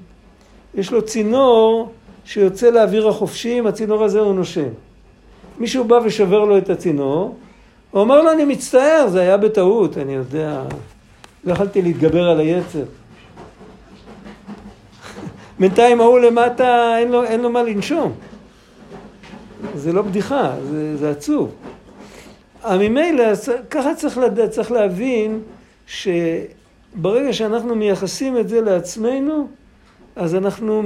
יש לו צינור שיוצא לאוויר החופשי, עם הצינור הזה הוא נושם. מישהו בא ושובר לו את הצינור, הוא אומר לו, אני מצטער, זה היה בטעות, אני יודע, לא יכלתי להתגבר על היצר. <laughs> בינתיים ההוא למטה, אין לו, אין לו מה לנשום. זה לא בדיחה, זה, זה עצוב. ממילא, ככה צריך, לדעת, צריך להבין שברגע שאנחנו מייחסים את זה לעצמנו, אז אנחנו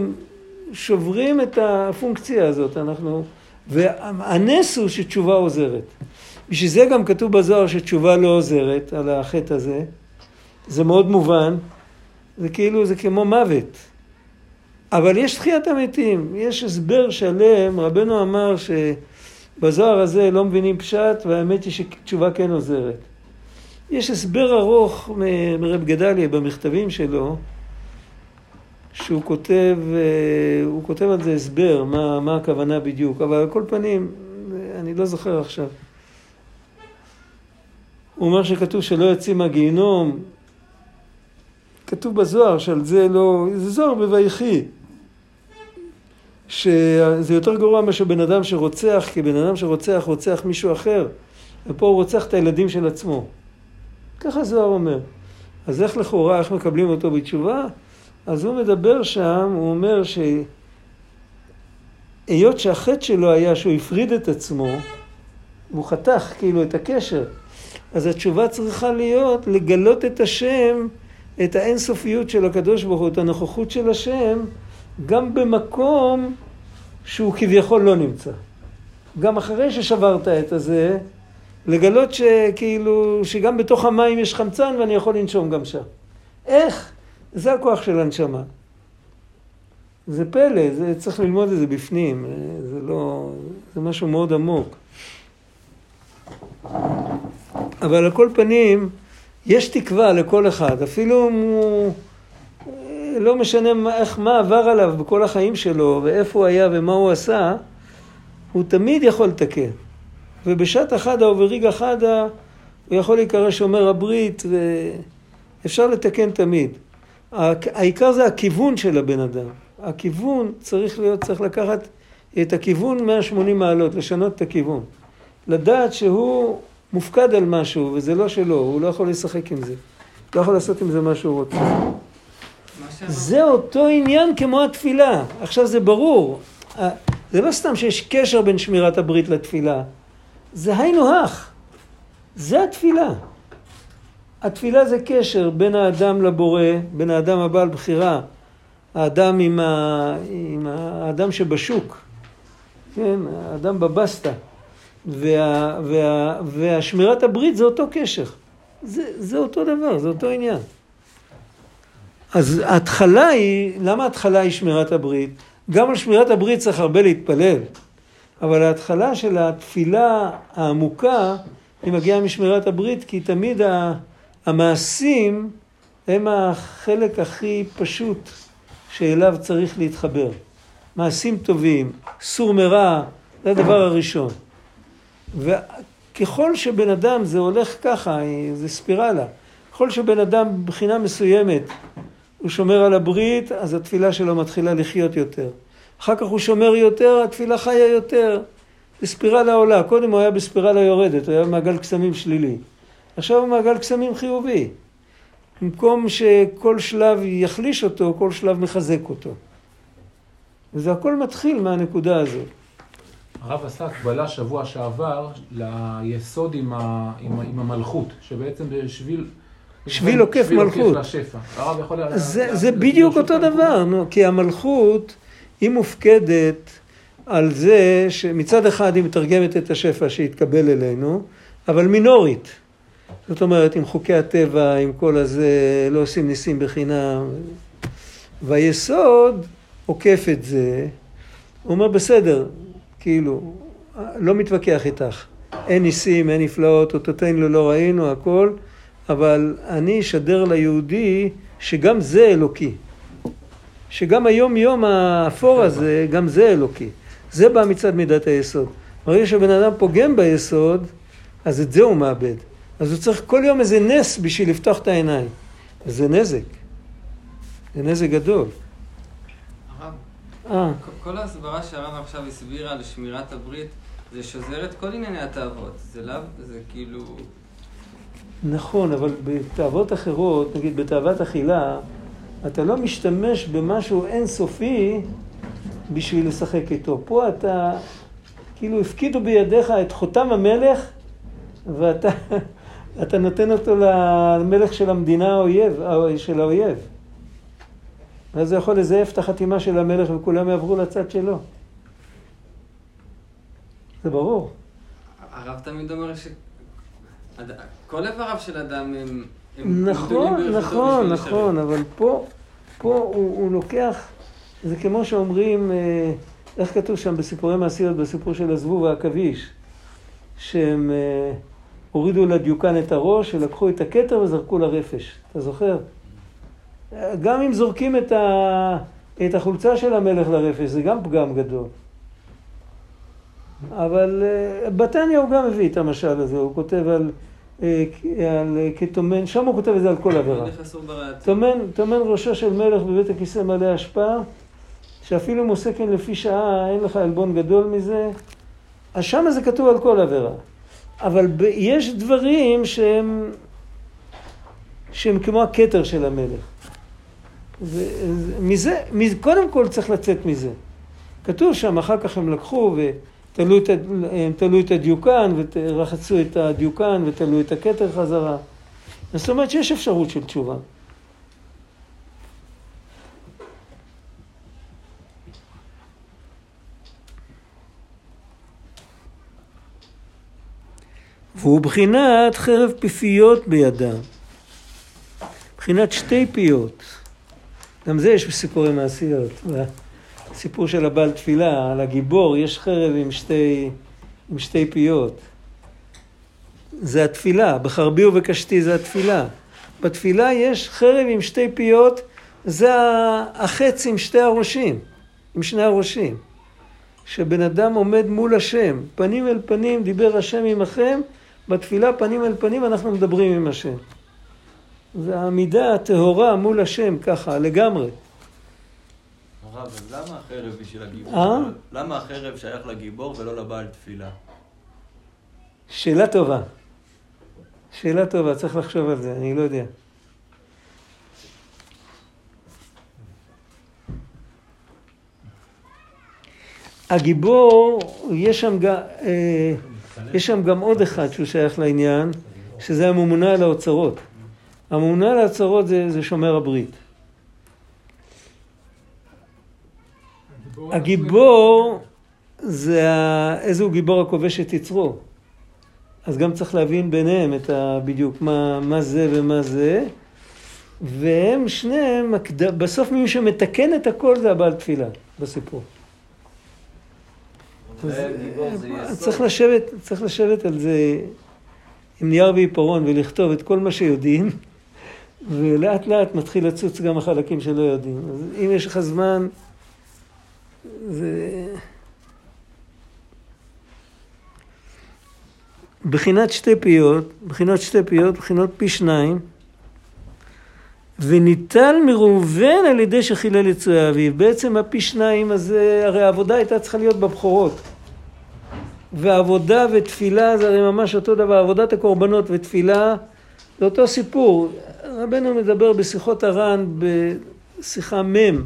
שוברים את הפונקציה הזאת, אנחנו... והנס הוא שתשובה עוזרת. בשביל זה גם כתוב בזוהר שתשובה לא עוזרת על החטא הזה. זה מאוד מובן, זה כאילו, זה כמו מוות. אבל יש תחיית המתים, יש הסבר שלם, רבנו אמר שבזוהר הזה לא מבינים פשט, והאמת היא שתשובה כן עוזרת. יש הסבר ארוך מרב גדליה במכתבים שלו, שהוא כותב, אה, הוא כותב על זה הסבר, מה, מה הכוונה בדיוק, אבל על כל פנים, אני לא זוכר עכשיו. הוא אומר שכתוב שלא יוצאים מהגיהינום, כתוב בזוהר שעל זה לא, זה זוהר בויחי, שזה יותר גרוע מאשר בן אדם שרוצח, כי בן אדם שרוצח רוצח מישהו אחר, ופה הוא רוצח את הילדים של עצמו. ככה זוהר אומר. אז איך לכאורה, איך מקבלים אותו בתשובה? אז הוא מדבר שם, הוא אומר שהיות שהחטא שלו היה שהוא הפריד את עצמו, הוא חתך כאילו את הקשר, אז התשובה צריכה להיות לגלות את השם, את האינסופיות של הקדוש ברוך הוא, את הנוכחות של השם, גם במקום שהוא כביכול לא נמצא. גם אחרי ששברת את הזה, לגלות שכאילו, שגם בתוך המים יש חמצן ואני יכול לנשום גם שם. איך? זה הכוח של הנשמה. זה פלא, זה צריך ללמוד את זה בפנים, זה לא, זה משהו מאוד עמוק. אבל על כל פנים, יש תקווה לכל אחד, אפילו אם הוא, לא משנה איך, מה עבר עליו בכל החיים שלו, ואיפה הוא היה ומה הוא עשה, הוא תמיד יכול לתקן. ובשעת אחדה וברגע חדה, הוא יכול להיקרא שומר הברית, ואפשר לתקן תמיד. העיקר זה הכיוון של הבן אדם. הכיוון צריך להיות, צריך לקחת את הכיוון 180 מעלות, לשנות את הכיוון. לדעת שהוא מופקד על משהו וזה לא שלו, הוא לא יכול לשחק עם זה. לא יכול לעשות עם זה מה שהוא רוצה. זה אותו עניין כמו התפילה. עכשיו זה ברור. זה לא סתם שיש קשר בין שמירת הברית לתפילה. זה היינו הך. זה התפילה. התפילה זה קשר בין האדם לבורא, בין האדם הבעל בחירה, האדם עם, ה... עם האדם שבשוק, כן, האדם בבסטה, וה... וה... והשמירת הברית זה אותו קשר. זה, זה אותו דבר, זה אותו עניין. אז ההתחלה היא, למה ההתחלה היא שמירת הברית? גם על שמירת הברית צריך הרבה להתפלל, אבל ההתחלה של התפילה העמוקה היא מגיעה משמירת הברית, כי תמיד המעשים הם החלק הכי פשוט שאליו צריך להתחבר. מעשים טובים, סור מרע, זה הדבר הראשון. וככל שבן אדם, זה הולך ככה, זה ספירלה. ככל שבן אדם מבחינה מסוימת הוא שומר על הברית, אז התפילה שלו מתחילה לחיות יותר. אחר כך הוא שומר יותר, התפילה חיה יותר. זה ספירלה עולה. קודם הוא היה בספירלה יורדת, הוא היה במעגל קסמים שלילי. עכשיו הוא מעגל קסמים חיובי. במקום שכל שלב יחליש אותו, כל שלב מחזק אותו. וזה הכל מתחיל מהנקודה הזאת. הרב עשה הקבלה שבוע שעבר ליסוד עם, ה, עם, עם המלכות, שבעצם זה שביל... שביל עוקף מלכות. לשפע. הרב יכול... זה, לה, זה בדיוק אותו דבר, נו, כי המלכות היא מופקדת על זה שמצד אחד היא מתרגמת את השפע שהתקבל אלינו, אבל מינורית. זאת אומרת, עם חוקי הטבע, עם כל הזה, לא עושים ניסים בחינם. והיסוד עוקף את זה, הוא אומר, בסדר, כאילו, לא מתווכח איתך. אין ניסים, אין נפלאות, אותותינו לא ראינו, הכל, אבל אני אשדר ליהודי שגם זה אלוקי. שגם היום יום האפור הזה, גם זה אלוקי. זה בא מצד מידת היסוד. ברגע שבן אדם פוגם ביסוד, אז את זה הוא מאבד. אז הוא צריך כל יום איזה נס בשביל לפתוח את העיניים. וזה נזק. זה נזק גדול. הרב, אה. כל ההסברה שהרב עכשיו הסבירה על שמירת הברית, זה שוזר את כל ענייני התאוות. זה לאו, זה כאילו... נכון, אבל בתאוות אחרות, נגיד בתאוות אכילה, אתה לא משתמש במשהו אינסופי בשביל לשחק איתו. פה אתה, כאילו הפקידו בידיך את חותם המלך, ואתה אתה נותן אותו למלך של המדינה האויב, של האויב. ואז זה יכול לזייף את החתימה של המלך וכולם יעברו לצד שלו. זה ברור. הרב תמיד אומר שכל איבריו של אדם הם... הם נכון, נכון, נכון, אבל פה, פה הוא, הוא לוקח, זה כמו שאומרים, אה, איך כתוב שם בסיפורי מעשיות, בסיפור של הזבוב והעכביש, שהם... אה, הורידו לדיוקן את הראש ולקחו את הכתר וזרקו לרפש. אתה זוכר? גם אם זורקים את, ה... את החולצה של המלך לרפש, זה גם פגם גדול. אבל uh, בתניא הוא גם מביא את המשל הזה, הוא כותב על, uh, על uh, כתומן, שם הוא כותב את זה על כל עבירה. תומן ראשו של מלך בבית הכיסא מלא השפעה, שאפילו מוסקן לפי שעה, אין לך עלבון גדול מזה. אז שם זה כתוב על כל עבירה. אבל ב- יש דברים שהם, שהם כמו הכתר של המלך. ומזה, קודם כל צריך לצאת מזה. כתוב שם, אחר כך הם לקחו ותלו את, את הדיוקן ורחצו את הדיוקן ותלו את הכתר חזרה. זאת אומרת שיש אפשרות של תשובה. והוא בחינת חרב פיפיות בידם. בחינת שתי פיות. גם זה יש בסיפורי מעשיות. בסיפור של הבעל תפילה, על הגיבור, יש חרב עם שתי, עם שתי פיות. זה התפילה, בחרבי ובקשתי זה התפילה. בתפילה יש חרב עם שתי פיות, זה החץ עם שתי הראשים, עם שני הראשים. שבן אדם עומד מול השם, פנים אל פנים דיבר השם עמכם, בתפילה פנים אל פנים אנחנו מדברים עם השם. זה העמידה הטהורה מול השם, ככה, לגמרי. הרב, אז למה החרב בשביל הגיבור? אה? למה החרב שייך לגיבור ולא לבעל תפילה? שאלה טובה. שאלה טובה, צריך לחשוב על זה, אני לא יודע. הגיבור, יש שם, גם, אה, יש שם גם עוד אחד שהוא שייך לעניין, שזה הממונה על האוצרות. הממונה על האוצרות זה, זה שומר הברית. הגיבור זה. איזה הוא גיבור הכובש את יצרו. אז גם צריך להבין ביניהם את ה... בדיוק מה, מה זה ומה זה. והם שניהם, בסוף מי שמתקן את הכל זה הבעל תפילה בסיפור. צריך לשבת, צריך לשבת על זה עם נייר ועיפרון ולכתוב את כל מה שיודעים, <laughs> ולאט לאט מתחיל לצוץ גם החלקים שלא יודעים. אז אם יש לך זמן, זה... בחינת שתי פיות, בחינות שתי פיות, בחינות פי שניים, וניטל מראובן על ידי שחילל יצואי אביו. בעצם הפי שניים הזה, הרי העבודה הייתה צריכה להיות בבכורות. ועבודה ותפילה זה הרי ממש אותו דבר, עבודת הקורבנות ותפילה זה אותו סיפור. רבנו מדבר בשיחות הר"ן בשיחה מ',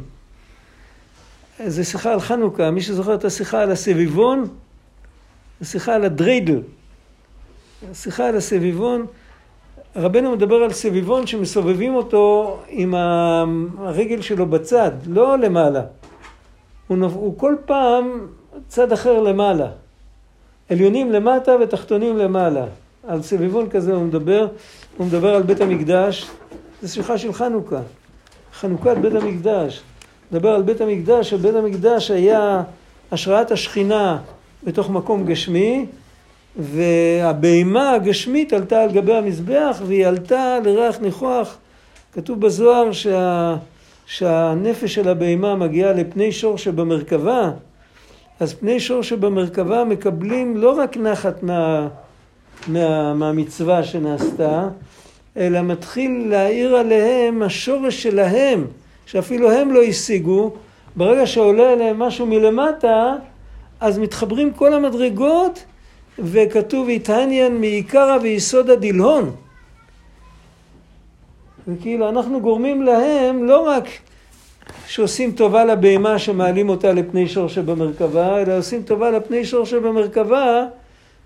זה שיחה על חנוכה, מי שזוכר את השיחה על הסביבון, השיחה על הדריידל. השיחה על הסביבון, רבנו מדבר על סביבון שמסובבים אותו עם הרגל שלו בצד, לא למעלה. הוא, הוא כל פעם צד אחר למעלה. עליונים למטה ותחתונים למעלה. על סביבון כזה הוא מדבר, הוא מדבר על בית המקדש, זו שיחה של חנוכה, חנוכת בית המקדש. מדבר על בית המקדש, שבית המקדש היה השראת השכינה בתוך מקום גשמי, והבהמה הגשמית עלתה על גבי המזבח והיא עלתה לריח ניחוח. כתוב בזוהר שה, שהנפש של הבהמה מגיעה לפני שור שבמרכבה, אז פני שור שבמרכבה מקבלים לא רק נחת מה, מה, מהמצווה שנעשתה, אלא מתחיל להאיר עליהם השורש שלהם, שאפילו הם לא השיגו. ברגע שעולה עליהם משהו מלמטה, אז מתחברים כל המדרגות, וכתוב איתעניין מעיקרא ויסודא דילהון. וכאילו אנחנו גורמים להם לא רק שעושים טובה לבהמה שמעלים אותה לפני שור שבמרכבה, אלא עושים טובה לפני שור שבמרכבה,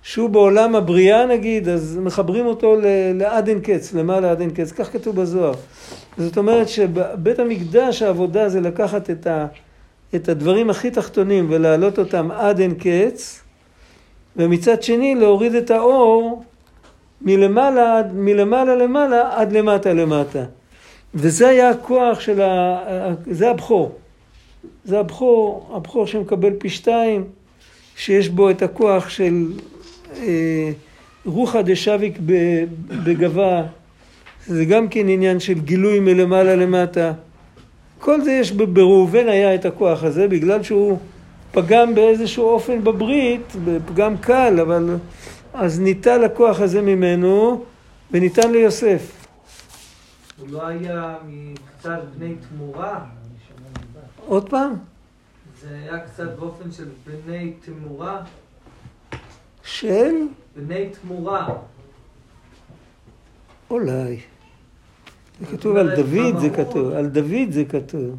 שהוא בעולם הבריאה נגיד, אז מחברים אותו לעד אין קץ, למעלה עד אין קץ, כך כתוב בזוהר. זאת אומרת שבית המקדש העבודה זה לקחת את, ה, את הדברים הכי תחתונים ולהעלות אותם עד אין קץ, ומצד שני להוריד את האור מלמעלה, מלמעלה למעלה עד למטה למטה. וזה היה הכוח של ה... זה הבכור. זה הבכור, הבכור שמקבל פי שתיים, שיש בו את הכוח של אה, רוחא דשביק בגבה, זה גם כן עניין של גילוי מלמעלה למטה. כל זה יש בראובן היה את הכוח הזה, בגלל שהוא פגם באיזשהו אופן בברית, פגם קל, אבל אז ניטל הכוח הזה ממנו וניתן ליוסף. הוא לא היה מקצת בני תמורה? עוד פעם? זה היה קצת באופן של בני תמורה? של? בני תמורה. אולי. זה כתוב על דוד, זה כתוב, על דוד זה כתוב.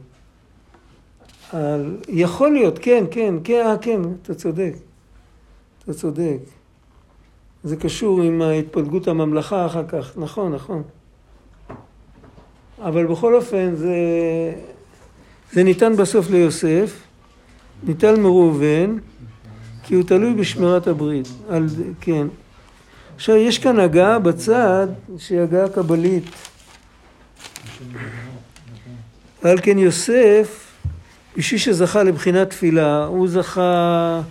על... יכול להיות, כן, כן, כן, אה, כן, אתה צודק. אתה צודק. זה קשור עם התפלגות הממלכה אחר כך, נכון, נכון. אבל בכל אופן זה, זה ניתן בסוף ליוסף, ניתן מראובן, כי הוא תלוי בשמירת הברית. על, כן. עכשיו יש כאן הגעה בצד שהיא הגעה קבלית. ועל כן יוסף, בשביל שזכה לבחינת תפילה, הוא זכה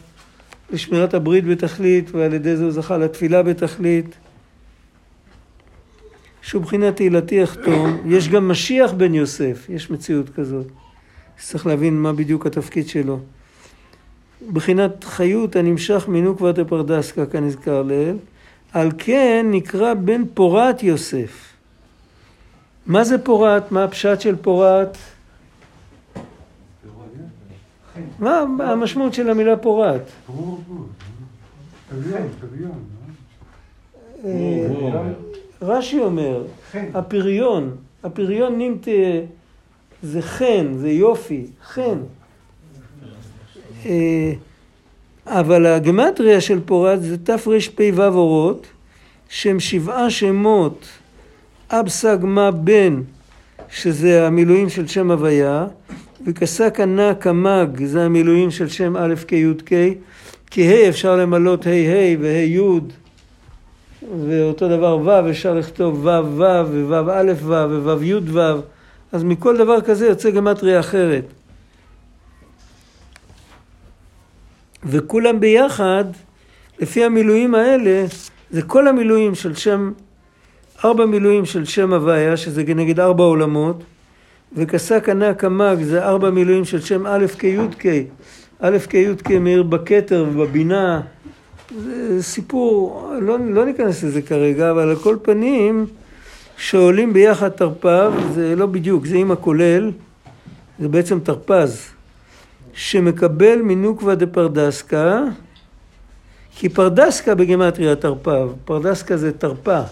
לשמירת הברית בתכלית, ועל ידי זה הוא זכה לתפילה בתכלית. שהוא בחינת תהילתי יחתום. יש גם משיח בן יוסף, יש מציאות כזאת. צריך להבין מה בדיוק התפקיד שלו. בחינת חיות הנמשך מנוקבת הפרדסקה כנזכר לעיל, על כן נקרא בן פורת יוסף. מה זה פורת? מה הפשט של פורת? מה המשמעות של המילה פורת? אה, רש"י אומר, הפריון, הפריון נינטה זה חן, זה יופי, חן. אה, אבל הגמטריה של פורת זה תרפ"ו אורות, שהם שבעה שמות אב סג מה בן, שזה המילואים של שם הוויה, וקסק ענה קמג, זה המילואים של שם א' כ' י' כ', כי ה' אפשר למלות ה' ה' וה' י', ואותו דבר ו' אפשר לכתוב ו' ו' וו' א' ו' וו' י' ו', אז מכל דבר כזה יוצא גמטריה אחרת. וכולם ביחד, לפי המילואים האלה, זה כל המילואים של שם, ארבע מילואים של שם הוויה, שזה נגיד ארבע עולמות, וכסק ענק המג זה ארבע מילואים של שם א' כ' י' כ', א' כ' י' כ' מאיר בכתר ובבינה, זה סיפור, לא, לא ניכנס לזה כרגע, אבל על כל פנים, שעולים ביחד תרפ"ו, זה לא בדיוק, זה עם הכולל, זה בעצם תרפ"ז, שמקבל מנוקווה דה פרדסקה, כי פרדסקה בגימטריה תרפ"ו, פרדסקה זה תרפ"א,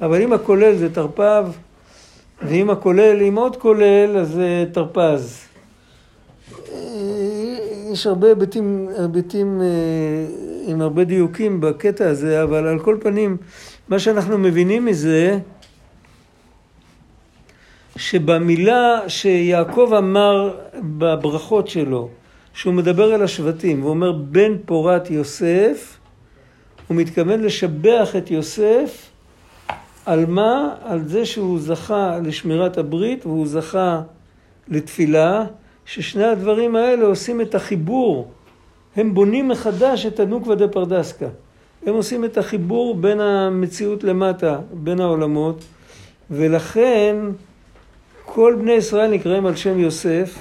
אבל אם הכולל זה תרפ"ו, ואם הכולל עם עוד כולל, אז זה תרפ"ז. יש הרבה היבטים, היבטים אה, עם הרבה דיוקים בקטע הזה, אבל על כל פנים, מה שאנחנו מבינים מזה, שבמילה שיעקב אמר בברכות שלו, שהוא מדבר על השבטים, והוא אומר בן פורת יוסף, הוא מתכוון לשבח את יוסף על מה? על זה שהוא זכה לשמירת הברית והוא זכה לתפילה, ששני הדברים האלה עושים את החיבור, הם בונים מחדש את הנוקווה דה פרדסקה. הם עושים את החיבור בין המציאות למטה, בין העולמות, ולכן כל בני ישראל נקראים על שם יוסף.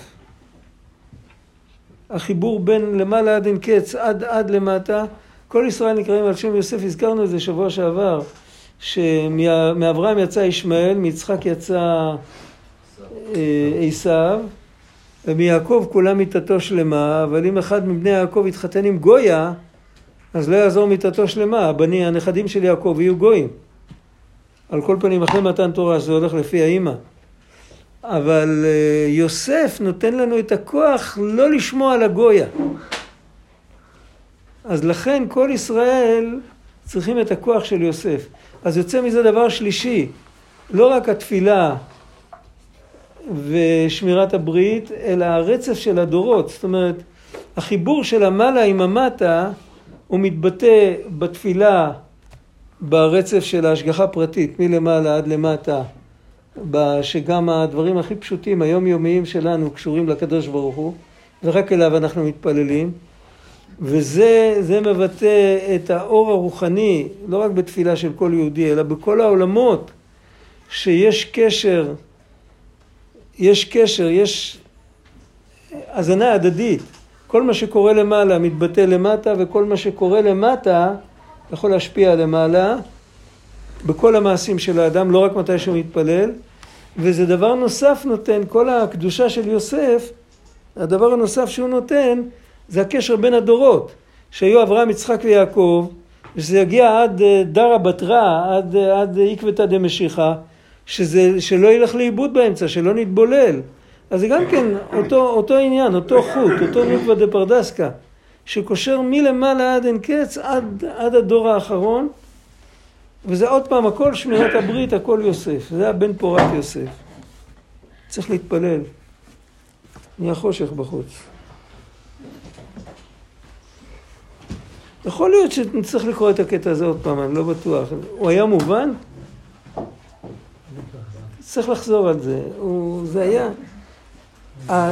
החיבור בין למעלה עד אין קץ, עד עד למטה, כל ישראל נקראים על שם יוסף, הזכרנו את זה שבוע שעבר. שמאברהם יצא ישמעאל, מיצחק יצא אה, עשיו, ומיעקב כולה מיתתו שלמה, אבל אם אחד מבני יעקב יתחתן עם גויה, אז לא יעזור מיתתו שלמה, הבני, הנכדים של יעקב יהיו גויים. על כל פנים, אחרי מתן תורה, שזה הולך לפי האימא. אבל אה, יוסף נותן לנו את הכוח לא לשמוע על הגויה. אז לכן כל ישראל צריכים את הכוח של יוסף. אז יוצא מזה דבר שלישי, לא רק התפילה ושמירת הברית, אלא הרצף של הדורות. זאת אומרת, החיבור של המעלה עם המטה, הוא מתבטא בתפילה, ברצף של ההשגחה פרטית, מלמעלה עד למטה, שגם הדברים הכי פשוטים, היומיומיים שלנו, קשורים לקדוש ברוך הוא, ורק אליו אנחנו מתפללים. וזה מבטא את האור הרוחני, לא רק בתפילה של כל יהודי, אלא בכל העולמות, שיש קשר, יש קשר, יש הזנה הדדית. כל מה שקורה למעלה מתבטא למטה, וכל מה שקורה למטה יכול להשפיע למעלה בכל המעשים של האדם, לא רק מתי שהוא מתפלל. וזה דבר נוסף נותן, כל הקדושה של יוסף, הדבר הנוסף שהוא נותן, זה הקשר בין הדורות, שהיו אברהם, יצחק ויעקב, ושזה יגיע עד אה, דרא בתרא, עד, אה, עד עקבתא דמשיחא, שזה, שלא ילך לאיבוד באמצע, שלא נתבולל. אז זה גם כן אותו, אותו עניין, אותו חוט, אותו נוקווה דה פרדסקה, שקושר מלמעלה עד אין קץ, עד, עד הדור האחרון, וזה עוד פעם, הכל שמירת הברית, הכל יוסף. זה הבן פורת יוסף. צריך להתפלל. נהיה חושך בחוץ. יכול להיות שנצטרך לקרוא את הקטע הזה עוד פעם, אני לא בטוח. הוא היה מובן? צריך לחזור על זה. הוא, זה היה...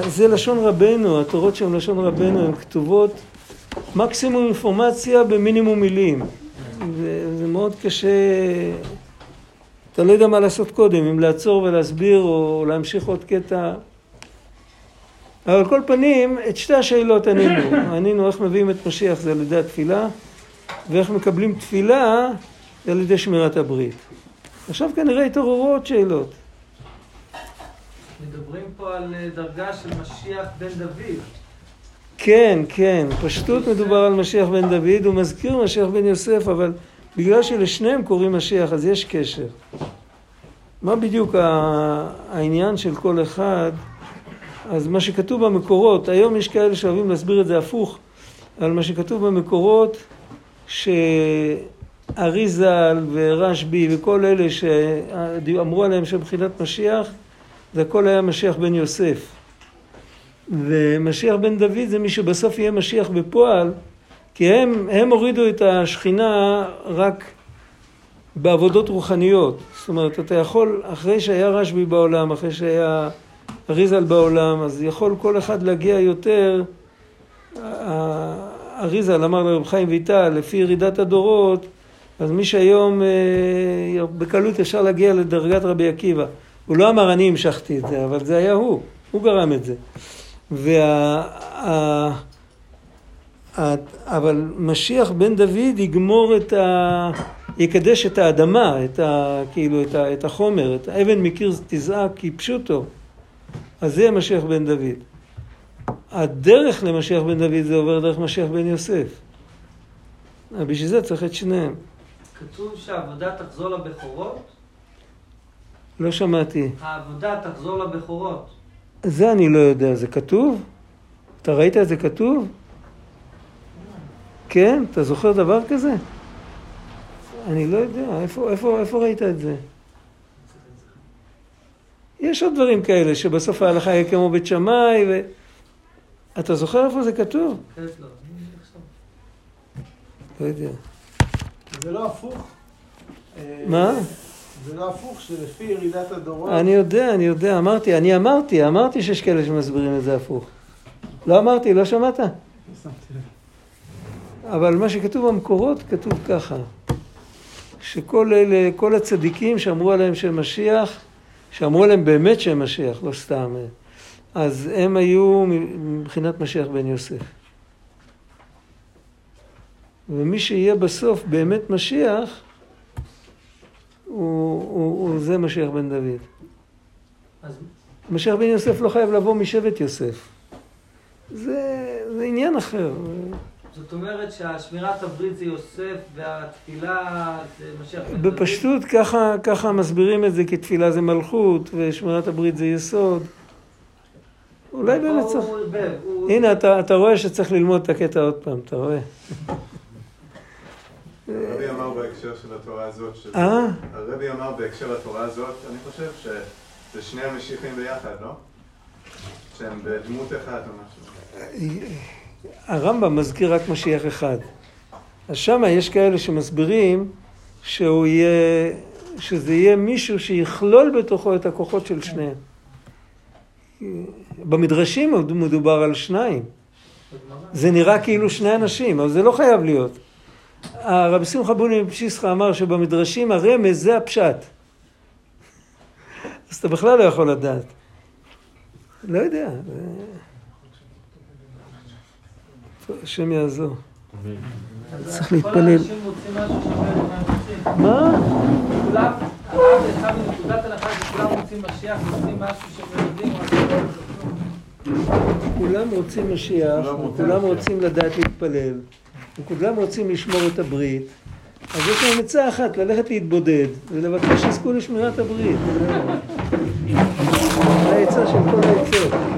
זה לשון רבנו, התורות שהן לשון רבנו הן כתובות מקסימום אינפורמציה במינימום מילים. זה, זה מאוד קשה, אתה לא יודע מה לעשות קודם, אם לעצור ולהסביר או להמשיך עוד קטע. אבל על כל פנים, את שתי השאלות ענינו. <coughs> ענינו איך מביאים את משיח זה על ידי התפילה, ואיך מקבלים תפילה זה על ידי שמירת הברית. עכשיו כנראה התעוררו עוד שאלות. מדברים פה על אה, דרגה של משיח בן דוד. כן, כן, פשטות מדובר על משיח בן דוד, הוא מזכיר משיח בן יוסף, אבל בגלל שלשניהם קוראים משיח, אז יש קשר. מה בדיוק העניין של כל אחד? אז מה שכתוב במקורות, היום יש כאלה שאוהבים להסביר את זה הפוך, אבל מה שכתוב במקורות, שאריזל ורשב"י וכל אלה שאמרו עליהם שמבחינת משיח, זה הכל היה משיח בן יוסף. ומשיח בן דוד זה מי שבסוף יהיה משיח בפועל, כי הם, הם הורידו את השכינה רק בעבודות רוחניות. זאת אומרת, אתה יכול, אחרי שהיה רשב"י בעולם, אחרי שהיה אריזל בעולם, אז יכול כל אחד להגיע יותר, אריזל אמר לרב חיים ויטל, לפי ירידת הדורות, אז מי שהיום אה, בקלות אפשר להגיע לדרגת רבי עקיבא. הוא לא אמר אני המשכתי את זה, אבל זה היה הוא, הוא גרם את זה. וה... אבל משיח בן דוד יגמור את ה... יקדש את האדמה, את ה... כאילו את, ה... את החומר, את האבן מקיר תזעק כי פשוטו. אז זה משיח בן דוד. הדרך למשיח בן דוד זה עובר דרך משיח בן יוסף. בשביל זה צריך את שניהם. כתוב שהעבודה תחזור לבכורות? לא שמעתי. העבודה תחזור לבכורות. זה אני לא יודע, זה כתוב? אתה ראית את זה כתוב? כן? אתה זוכר דבר כזה? אני לא יודע, איפה, איפה, איפה ראית את זה? יש עוד דברים כאלה, שבסוף ההלכה יהיה כמו בית שמאי, ו... אתה זוכר איפה זה כתוב? לא יודע. זה לא הפוך? מה? לא הפוך, שלפי ירידת הדורות... אני יודע, אני יודע, אמרתי, אני אמרתי, אמרתי שיש כאלה שמסבירים את זה הפוך. לא אמרתי, לא שמעת? אבל מה שכתוב במקורות, כתוב ככה, שכל אלה, כל הצדיקים שאמרו עליהם שהם משיח, שאמרו עליהם באמת שהם משיח, לא סתם, אז הם היו מבחינת משיח בן יוסף. ומי שיהיה בסוף באמת משיח, הוא, הוא, הוא זה משיח בן דוד. אז... משיח בן יוסף לא חייב לבוא משבט יוסף. זה, זה עניין אחר. זאת אומרת שהשמירת הברית זה יוסף והתפילה זה משיח בן דוד? בפשטות ככה, ככה מסבירים את זה כי תפילה זה מלכות ושמירת הברית זה יסוד. אולי באמת צריך... הנה, אתה, אתה רואה שצריך ללמוד את הקטע עוד פעם, אתה רואה? הרבי אמר בהקשר של התורה הזאת. אה? הרבי אמר בהקשר לתורה הזאת, אני חושב שזה שני המשיחים ביחד, לא? שהם בדמות אחת או משהו. הרמב"ם מזכיר רק משיח אחד. אז שמה יש כאלה שמסבירים שהוא יהיה, שזה יהיה מישהו שיכלול בתוכו את הכוחות של שניהם. במדרשים מדובר על שניים. זה נראה כאילו שני אנשים, אבל זה לא חייב להיות. הרבי שמחה בוני מפשיסחה אמר שבמדרשים הרמז זה הפשט. אז אתה בכלל לא יכול לדעת. לא יודע. השם יעזור. צריך להתפלל. מה? כולם, הרב יצא מנקודת הנחה שכולם רוצים משיח, רוצים משהו שהם יודעים, כולם רוצים משיח, כולם רוצים לדעת להתפלל. וכולם רוצים לשמור את הברית, אז יש להם עצה אחת, ללכת להתבודד ולבקש שיזכו לשמירת הברית. זה העצה של כל העצות.